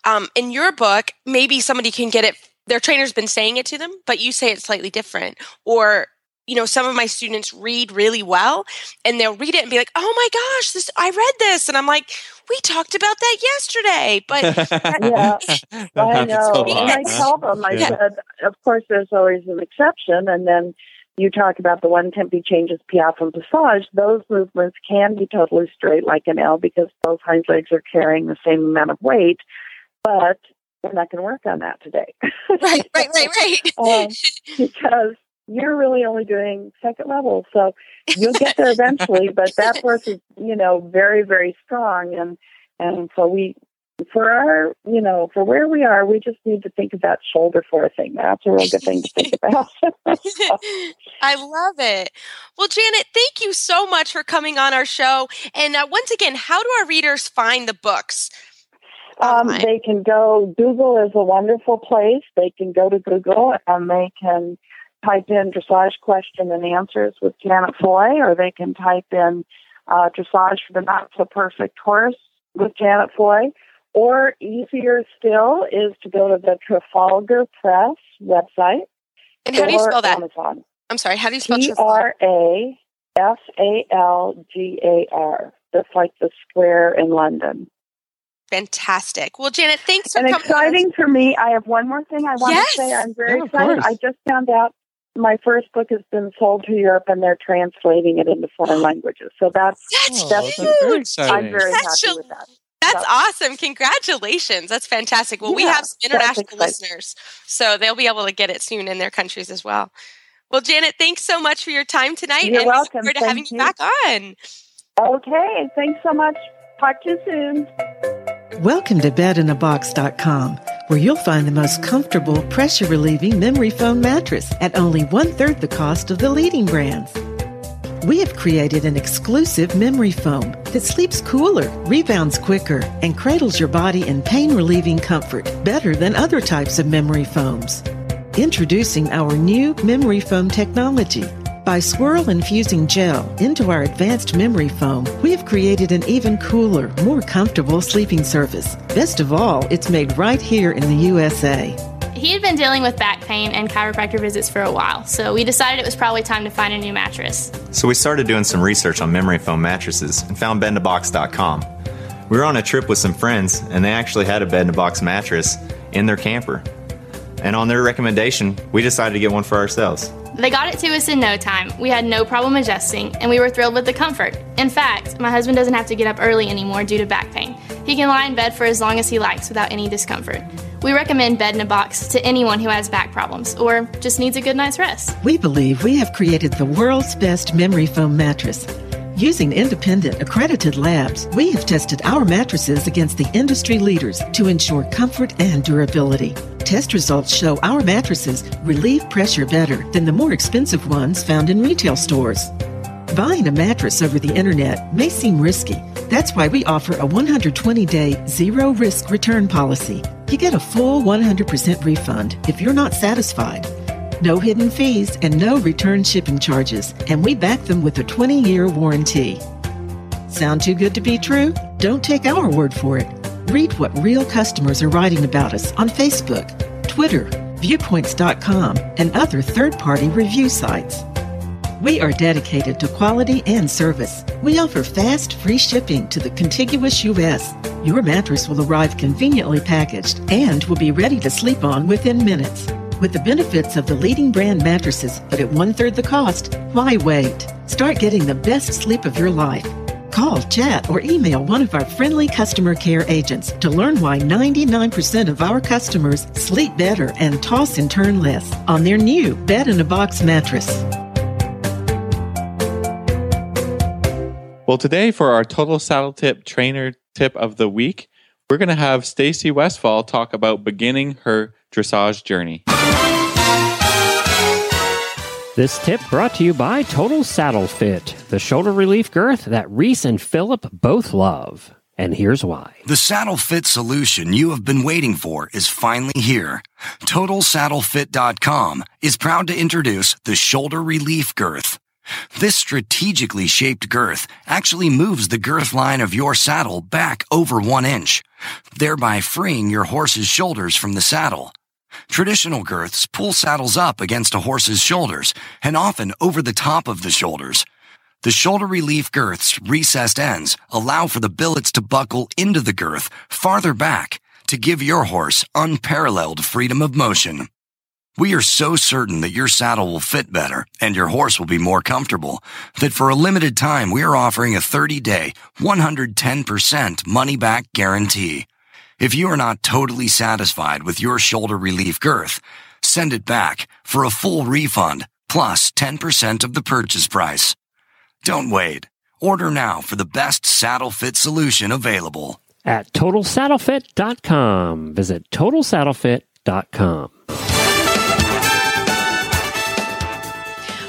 um, in your book, maybe somebody can get it. Their trainer's been saying it to them, but you say it slightly different, or you know, some of my students read really well, and they'll read it and be like, "Oh my gosh, this I read this," and I'm like, "We talked about that yesterday," but yeah, I happens a know. lot. And I tell them, I Yeah. said, of course, there's always an exception. And then you talk about the one tempi changes, piaffe and passage. Those movements can be totally straight like an L because both hind legs are carrying the same amount of weight. But we're not going to work on that today. right, right, right, right. Um, because you're really only doing second level. So you'll get there eventually, but that is, you know, very, very strong. And, and so we, for our, you know, for where we are, we just need to think that shoulder forcing. That's a real good thing to think about. I love it. Well, Janet, thank you so much for coming on our show. And uh, once again, how do our readers find the books? Um, they can go, Google is a wonderful place. They can go to Google and they can type in dressage question and answers with Janet Foy, or they can type in uh, dressage for the not so perfect horse with Janet Foy. Or easier still is to go to the Trafalgar Press website. And how do you or spell that? Amazon. I'm sorry, how do you spell T Trafalgar? R A F A L G A R. That's like the square in London. Fantastic. Well, Janet, thanks for and coming. on our- exciting for me. I have one more thing I want Yes. to say. I'm very Yeah, excited. course. I just found out my first book has been sold to Europe and they're translating it into foreign languages. So that's That's that's huge. that's very I'm very Such happy a- with that. That's So- awesome. Congratulations. That's fantastic. Well, we have some international listeners, so they'll be able to get it soon in their countries as well. Well, Janet, thanks so much for your time tonight. You're and we look welcome. forward to Thank having you you. back on. Okay, thanks so much. Talk to you soon. Welcome to bedinabox.com, where you'll find the most comfortable, pressure relieving memory foam mattress at only one third the cost of the leading brands. We have created an exclusive memory foam that sleeps cooler, rebounds quicker, and cradles your body in pain relieving comfort better than other types of memory foams. Introducing our new memory foam technology. By swirl infusing gel into our advanced memory foam, we have created an even cooler, more comfortable sleeping surface. Best of all, it's made right here in the USA. He had been dealing with back pain and chiropractor visits for a while, so we decided it was probably time to find a new mattress. So we started doing some research on memory foam mattresses and found bedinabox.com. We were on a trip with some friends, and they actually had a bed in a box mattress in their camper. And on their recommendation, we decided to get one for ourselves. They got it to us in no time. We had no problem adjusting, and we were thrilled with the comfort. In fact, my husband doesn't have to get up early anymore due to back pain. He can lie in bed for as long as he likes without any discomfort. We recommend Bed in a Box to anyone who has back problems or just needs a good night's rest. We believe we have created the world's best memory foam mattress. Using independent accredited labs, we have tested our mattresses against the industry leaders to ensure comfort and durability. Test results show our mattresses relieve pressure better than the more expensive ones found in retail stores. Buying a mattress over the internet may seem risky. That's why we offer a 120 day zero risk return policy. You get a full 100% refund if you're not satisfied. No hidden fees and no return shipping charges, and we back them with a 20 year warranty. Sound too good to be true? Don't take our word for it. Read what real customers are writing about us on Facebook, Twitter, Viewpoints.com, and other third party review sites. We are dedicated to quality and service. We offer fast, free shipping to the contiguous U.S. Your mattress will arrive conveniently packaged and will be ready to sleep on within minutes. With the benefits of the leading brand mattresses, but at one third the cost, why wait? Start getting the best sleep of your life. Call, chat, or email one of our friendly customer care agents to learn why 99% of our customers sleep better and toss and turn less on their new Bed in a Box mattress. Well, today for our total saddle tip trainer tip of the week, we're going to have Stacy Westfall talk about beginning her dressage journey. This tip brought to you by Total Saddle Fit, the shoulder relief girth that Reese and Phillip both love. And here's why. The saddle fit solution you have been waiting for is finally here. TotalSaddleFit.com is proud to introduce the shoulder relief girth. This strategically shaped girth actually moves the girth line of your saddle back over one inch, thereby freeing your horse's shoulders from the saddle. Traditional girths pull saddles up against a horse's shoulders and often over the top of the shoulders. The shoulder relief girth's recessed ends allow for the billets to buckle into the girth farther back to give your horse unparalleled freedom of motion. We are so certain that your saddle will fit better and your horse will be more comfortable that for a limited time we are offering a 30 day, 110% money back guarantee. If you are not totally satisfied with your shoulder relief girth, send it back for a full refund plus 10% of the purchase price. Don't wait. Order now for the best saddle fit solution available. At TotalSaddleFit.com. Visit TotalSaddleFit.com.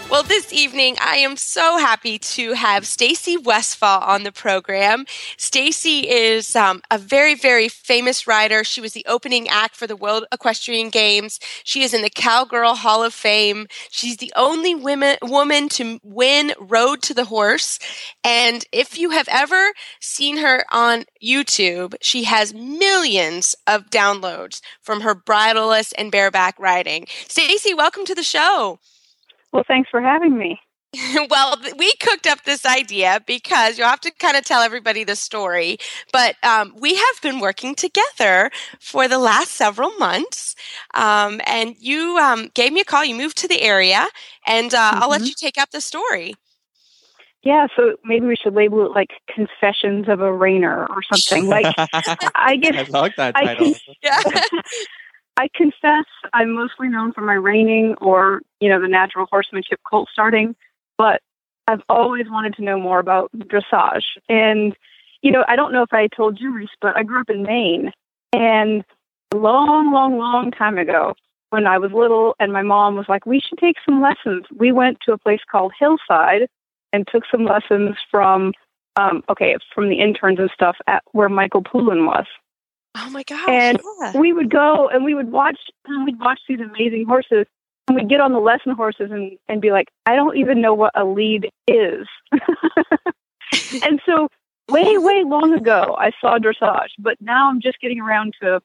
Well, this evening I am so happy to have Stacy Westfall on the program. Stacy is um, a very, very famous rider. She was the opening act for the World Equestrian Games. She is in the Cowgirl Hall of Fame. She's the only women, woman to win Road to the Horse. And if you have ever seen her on YouTube, she has millions of downloads from her bridleless and bareback riding. Stacy, welcome to the show. Well, thanks for having me. well, we cooked up this idea because you'll have to kind of tell everybody the story. But um, we have been working together for the last several months. Um, and you um, gave me a call. You moved to the area, and uh, mm-hmm. I'll let you take up the story. Yeah, so maybe we should label it like "Confessions of a Reiner" or something. Like, I get. I like that title. I yeah. I confess I'm mostly known for my reining or, you know, the natural horsemanship colt starting, but I've always wanted to know more about dressage. And, you know, I don't know if I told you, Reese, but I grew up in Maine. And a long, long, long time ago, when I was little and my mom was like, we should take some lessons, we went to a place called Hillside and took some lessons from, um, okay, from the interns and stuff at where Michael Poulin was. Oh my gosh. And yeah. we would go and we would watch and we'd watch these amazing horses and we'd get on the lesson horses and, and be like, I don't even know what a lead is. and so way, way long ago I saw dressage, but now I'm just getting around to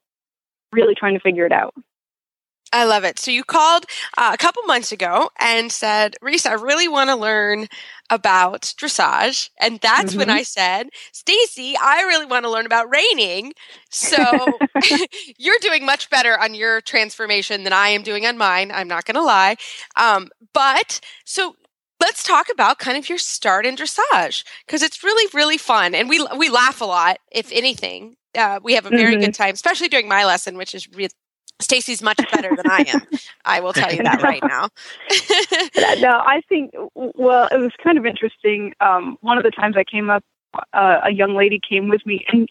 really trying to figure it out. I love it. So you called uh, a couple months ago and said, Reese, I really want to learn about dressage. And that's mm-hmm. when I said, Stacy, I really want to learn about reining. So you're doing much better on your transformation than I am doing on mine. I'm not going to lie. Um, but so let's talk about kind of your start in dressage because it's really, really fun. And we, we laugh a lot, if anything. Uh, we have a very mm-hmm. good time, especially during my lesson, which is re- Stacy's much better than I am. I will tell you that right now. no, I think well, it was kind of interesting. Um, one of the times I came up, uh, a young lady came with me, and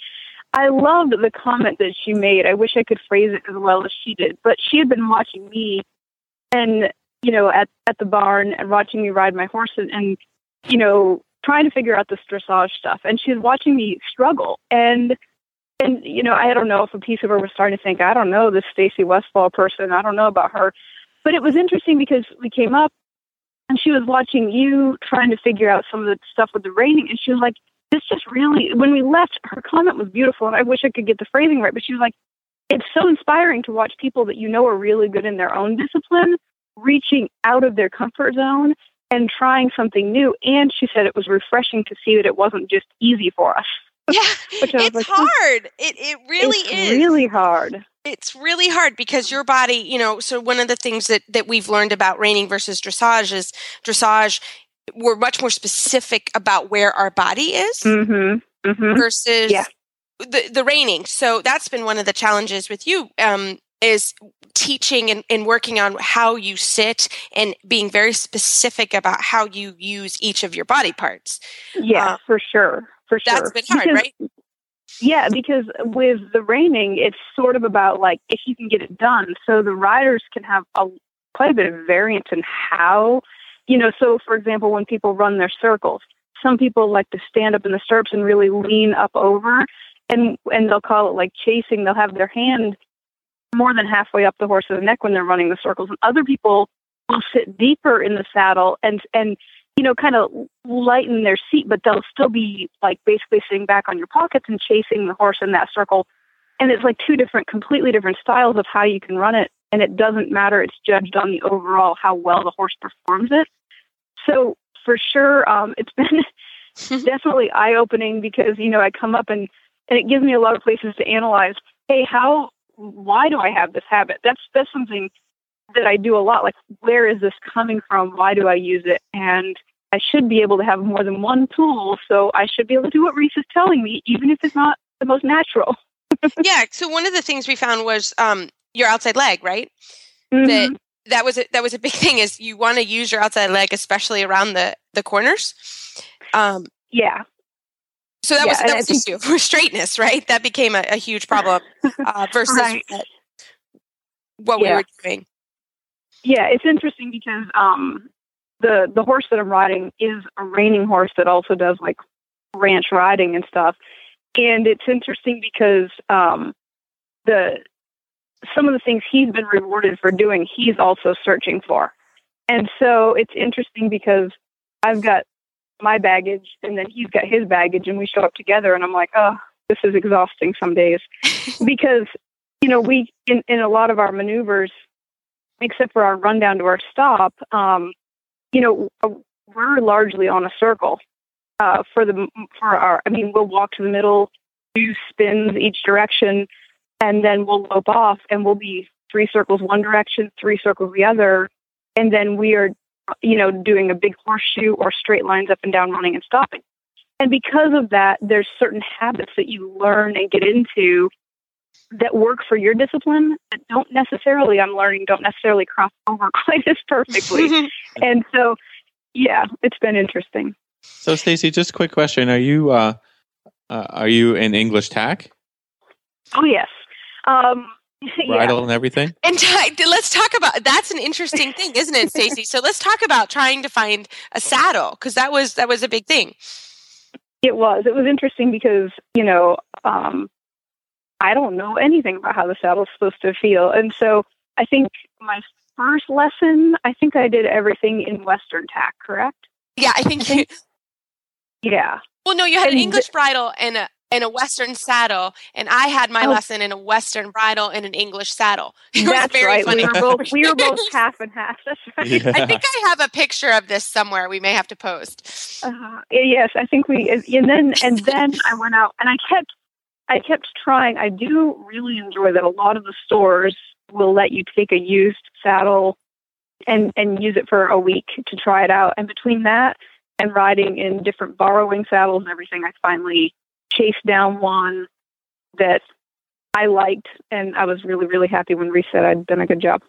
I loved the comment that she made. I wish I could phrase it as well as she did, but she had been watching me, and you know, at at the barn and watching me ride my horses, and you know, trying to figure out this dressage stuff, and she was watching me struggle, and and you know, I don't know if a piece of her was starting to think, I don't know this Stacy Westfall person, I don't know about her. But it was interesting because we came up and she was watching you trying to figure out some of the stuff with the reining, and she was like, "This just really." When we left, her comment was beautiful, and I wish I could get the phrasing right, but she was like, "It's so inspiring to watch people that you know are really good in their own discipline reaching out of their comfort zone." And trying something new. And she said it was refreshing to see that it wasn't just easy for us. Yeah, it's like, hard. It it really it's is really hard. It's really hard because your body, you know. So one of the things that that we've learned about reining versus dressage is dressage we're much more specific about where our body is Mm-hmm. Mm-hmm. versus Yeah. the the reining. So that's been one of the challenges with you um, is teaching and, and working on how you sit and being very specific about how you use each of your body parts. Yeah, Uh, for sure. For sure. That's been hard, Because- right? Yeah, because with the reining, it's sort of about like if you can get it done. So the riders can have a quite a bit of variance in how, you know. So for example, when people run their circles, some people like to stand up in the stirrups and really lean up over, and and they'll call it like chasing. They'll have their hand more than halfway up the horse's neck when they're running the circles, and other people will sit deeper in the saddle and and you know, kind of lighten their seat, but they'll still be like basically sitting back on your pockets and chasing the horse in that circle. And it's like two different, completely different styles of how you can run it. And it doesn't matter. It's judged on the overall how well the horse performs it. So for sure, um, it's been definitely eye opening because, you know, I come up and, and it gives me a lot of places to analyze, hey, how, why do I have this habit? That's, that's something that I do a lot. Like, where is this coming from? Why do I use it? And I should be able to have more than one tool, so I should be able to do what Reese is telling me, even if it's not the most natural. yeah. So one of the things we found was um, your outside leg, right? Mhm. That that was a, that was a big thing. Is you want to use your outside leg, especially around the the corners. Um, yeah. So that Yeah, was that was the issue for straightness, right? That became a, a huge problem uh, versus Right. what, what we Yeah. were doing. Yeah, it's interesting because um, the the horse that I'm riding is a reining horse that also does like ranch riding and stuff, and it's interesting because um, the some of the things he's been rewarded for doing, he's also searching for, and so it's interesting because I've got my baggage and then he's got his baggage, and we show up together, and I'm like, oh, this is exhausting some days. Because you know we in in a lot of our maneuvers except for our run down to our stop, um, you know, we're largely on a circle uh, for the for our. I mean, we'll walk to the middle, do spins each direction, and then we'll lope off, and we'll be three circles one direction, three circles the other, and then we are, you know, doing a big horseshoe or straight lines up and down, running and stopping. And because of that, there's certain habits that you learn and get into that work for your discipline that don't necessarily I'm learning don't necessarily cross over quite as perfectly. and so yeah, it's been interesting. So, Stacy, just a quick question: Are you uh, uh, are you in English tack, Oh yes. Um yeah. bridle, and everything? And t- let's talk about that's an interesting thing, isn't it, Stacy? so let's talk about trying to find a saddle because that was that was a big thing. It was. It was interesting because, you know, um I don't know anything about how the saddle's supposed to feel. And so I think my first lesson, I think I did everything in Western tack, correct? Yeah, I think. You, Yeah. well, no, you had an And English bridle and a and a Western saddle, and I had my Oh. lesson in a Western bridle and an English saddle. It That's very right. funny. We were both we were both half and half. That's right. Yeah. I think I have a picture of this somewhere. We may have to post. Uh, yes, I think we and then and then I went out and I kept I kept trying. I do really enjoy that a lot of the stores will let you take a used saddle and and use it for a week to try it out. And between that and riding in different borrowing saddles and everything, I finally chased down one that I liked, and I was really really happy when Reese said I'd done a good job.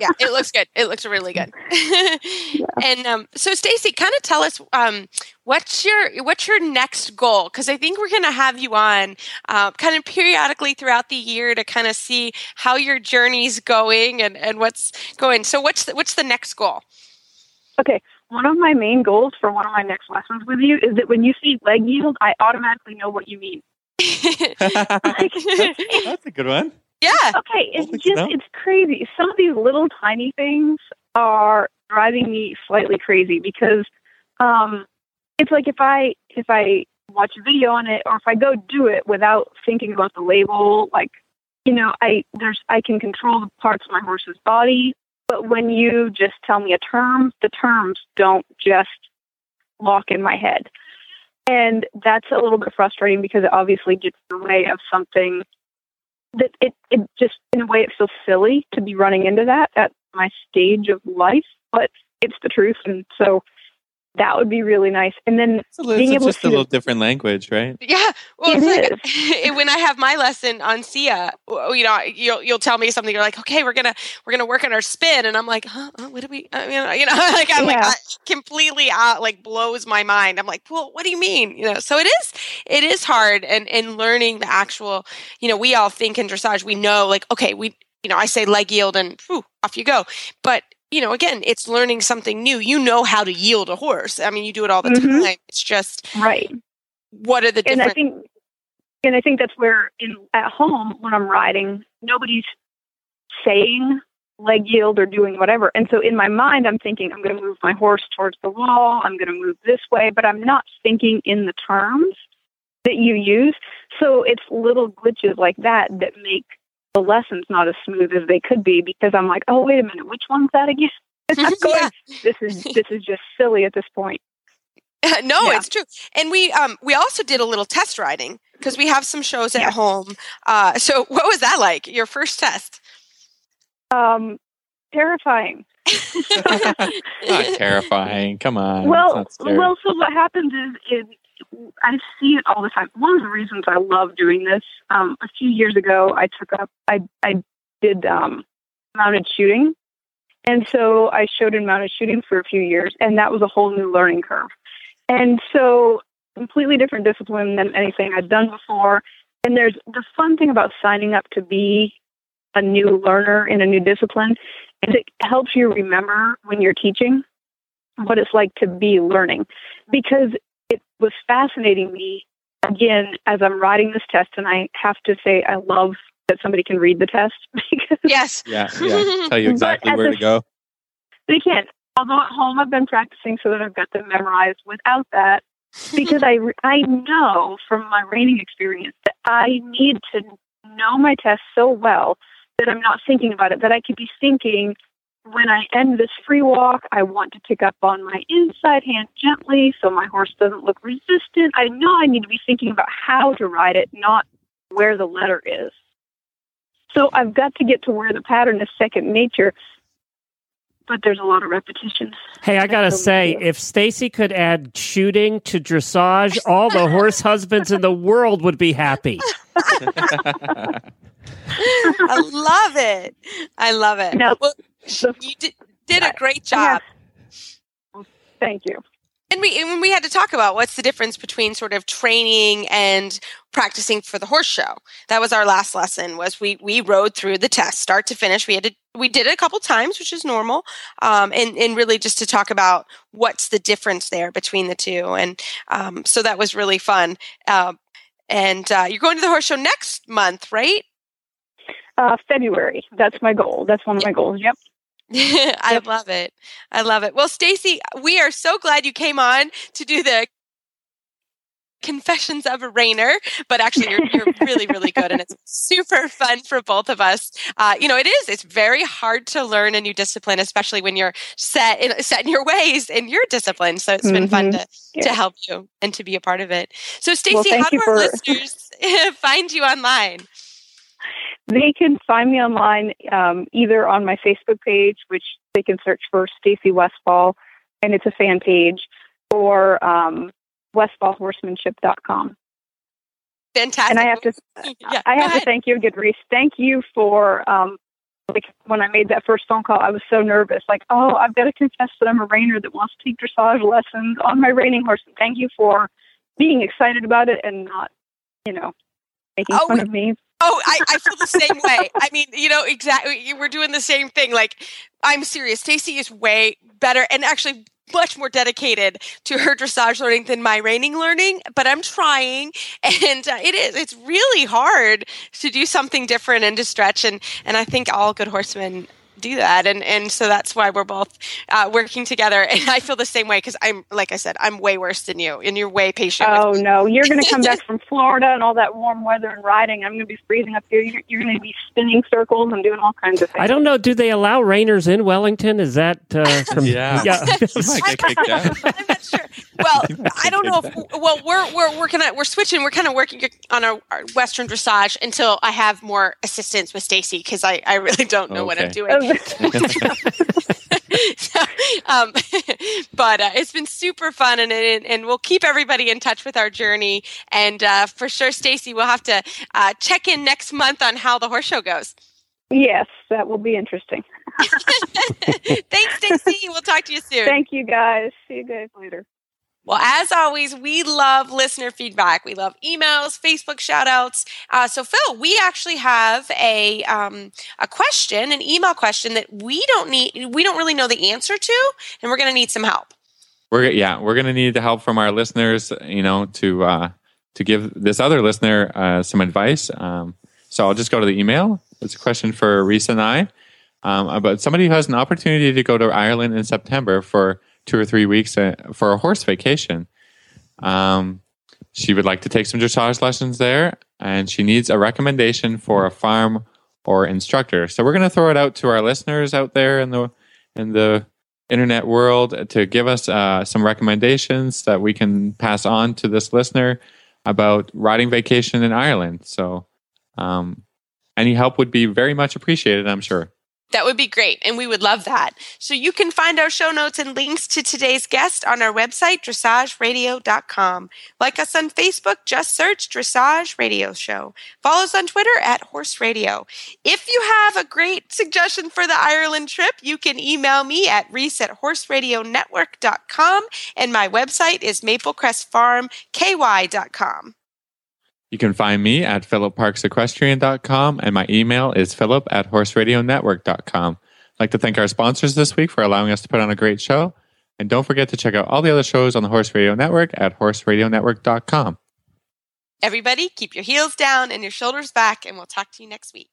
Yeah, it looks good. It looks really good. And um, so, Stacy, kind of tell us um, what's your what's your next goal? Because I think we're going to have you on uh, kind of periodically throughout the year to kind of see how your journey's going and, and what's going. So, what's the, what's the next goal? Okay, one of my main goals for one of my next lessons with you is that when you see leg yield, I automatically know what you mean. That's a good one. Yeah. Okay, it's just cow. it's crazy. Some of these little tiny things are driving me slightly crazy because um it's like if I if I watch a video on it or if I go do it without thinking about the label, like you know, I there's I can control the parts of my horse's body, but when you just tell me a term, the terms don't just lock in my head. And that's a little bit frustrating because it obviously gets in the way of something that it, it just in a way it feels silly to be running into that at my stage of life, but it's the truth. And so that would be really nice. And then It's, a little, being it's able just to a little different language, right? Yeah, well, It it's like when I have my lesson on Sia, you know, you'll you'll tell me something. You're like, okay, we're gonna we're gonna work on our spin, and I'm like, huh, huh, what do we? I mean, you know, like I'm like Yeah. that completely out, like blows my mind. I'm like, well, what do you mean? You know, so it is it is hard, and and learning the actual, you know, we all think in dressage, we know, like, okay, we, you know, I say leg yield, and whew, off you go, but you know, again, it's learning something new. You know how to yield a horse. I mean, you do it all the Mhm. time. It's just right. what are the and different I think and I think that's where in at home when I'm riding, nobody's saying leg yield or doing whatever. And so in my mind I'm thinking I'm gonna move my horse towards the wall, I'm gonna move this way, but I'm not thinking in the terms that you use. So it's little glitches like that that make the lessons not as smooth as they could be because I'm like, oh wait a minute, which one's that again? Going, Yeah. this is this is just silly at this point. no, Yeah. it's true. And we um we also did a little test riding because we have some shows at home. Uh so what was that like? Your first test? Um terrifying. Not terrifying. Come on. well, it's not scary. well. So what happens is, is I see it all the time. One of the reasons I love doing this, um, a few years ago, I took up, I, I did um, mounted shooting, and so I showed in mounted shooting for a few years, and that was a whole new learning curve. And so, completely different discipline than anything I'd done before. And there's the fun thing about signing up to be a new learner in a new discipline is it helps you remember when you're teaching what it's like to be learning because was fascinating me again as I'm writing this test and I have to say I love that somebody can read the test because Yes. yeah, yeah. Tell you exactly where the to go. they can't. Although at home I've been practicing so that I've got them memorized without that because I I know from my reining experience that I need to know my test so well that I'm not thinking about it that I could be thinking when I end this free walk I want to pick up on my inside hand gently so my horse doesn't look resistant. I know I need to be thinking about how to ride it, not where the letter is. So I've got to get to where the pattern is second nature but there's a lot of repetition. Hey, I gotta say, so if Stacy could add shooting to dressage, all the horse husbands in the world would be happy. I love it. I love it. Now, well, you did, did a great job. Thank you. And we and we had to talk about what's the difference between sort of training and practicing for the horse show. That was our last lesson. Was we we rode through the test start to finish. We had to we did it a couple times, which is normal, um, and and really just to talk about what's the difference there between the two. And um, so that was really fun. Um, and uh, you're going to the horse show next month, right? Uh, February. That's my goal. That's one of my goals. Yep. I love it. I love it. Well, Stacy, we are so glad you came on to do the confessions of a reiner but actually you're, you're really really good and it's super fun for both of us uh, you know it is it's very hard to learn a new discipline especially when you're set in set in your ways in your discipline so it's been fun Mhm. to Yeah. to help you and to be a part of it so stacy thank how do our for- listeners find you online They can find me online um, either on my Facebook page, which they can search for Stacy Westfall, and it's a fan page, or um, westfallhorsemanship.com. fantastic And I have to, yeah, I have to thank you, Goodreece. Thank you for um, like when I made that first phone call, I was so nervous. Like, oh, I've got to confess that I'm a reiner that wants to take dressage lessons on my reining horse. And thank you for being excited about it and not, you know, making Oh, fun of me. Oh, I, I feel the same way. I mean, you know, exactly. We're doing the same thing. Like, I'm serious. Stacy is way better and actually much more dedicated to her dressage learning than my reining learning. But I'm trying, and uh, it is. It's really hard to do something different and to stretch. And and I think all good horsemen do that and and so that's why we're both uh, working together and i feel the same way because i'm like i said i'm way worse than you and you're way patient Oh no, you're going to come back from Florida and all that warm weather and riding. I'm going to be freezing up here. You're, you're going to be spinning circles and doing all kinds of things. I don't know. Do they allow reiners in Wellington? Is that uh, from, Yeah. You might get kicked out. I'm not sure. Well, I don't know. If, well, we're we're working on we're switching. We're kind of working on our, our Western dressage until I have more assistance with Stacy because I I really don't know what I'm Okay. doing. So, um, but uh, it's been super fun, and, and and we'll keep everybody in touch with our journey. And uh, for sure, Stacy, we'll have to uh, check in next month on how the horse show goes. Yes, that will be interesting. Thanks, Stacy. we'll talk to you soon. Thank you, guys. See you guys later. Well, as always, we love listener feedback. We love emails, Facebook shout outs. Uh, so, Phil, we actually have a um, a question, an email question that we don't need, we don't really know the answer to, and we're going to need some help. We're yeah, we're going to need the help from our listeners, you know, to uh, to give this other listener uh, some advice. Um, so I'll just go to the email. It's a question for Reese and I um, about somebody who has an opportunity to go to Ireland in September for two or three weeks uh, for a horse vacation. Um, she would like to take some dressage lessons there, and she needs a recommendation for a farm or instructor. So we're going to throw it out to our listeners out there in the in the internet world to give us uh, some recommendations that we can pass on to this listener about riding vacation in Ireland. So um, any help would be very much appreciated, I'm sure. That would be great, and we would love that. So you can find our show notes and links to today's guest on our website, dressageradio.com. Like us on Facebook, just search Dressage Radio Show. Follow us on Twitter at Horse Radio. If you have a great suggestion for the Ireland trip, you can email me at reese at horseradionetwork.com, and my website is maplecrestfarmky.com. You can find me at phillipparkesequestrian.com and my email is phillip at horseradionetwork.com. I'd like to thank our sponsors this week for allowing us to put on a great show. And don't forget to check out all the other shows on the Horse Radio Network at horseradionetwork.com. Everybody, keep your heels down and your shoulders back, and we'll talk to you next week.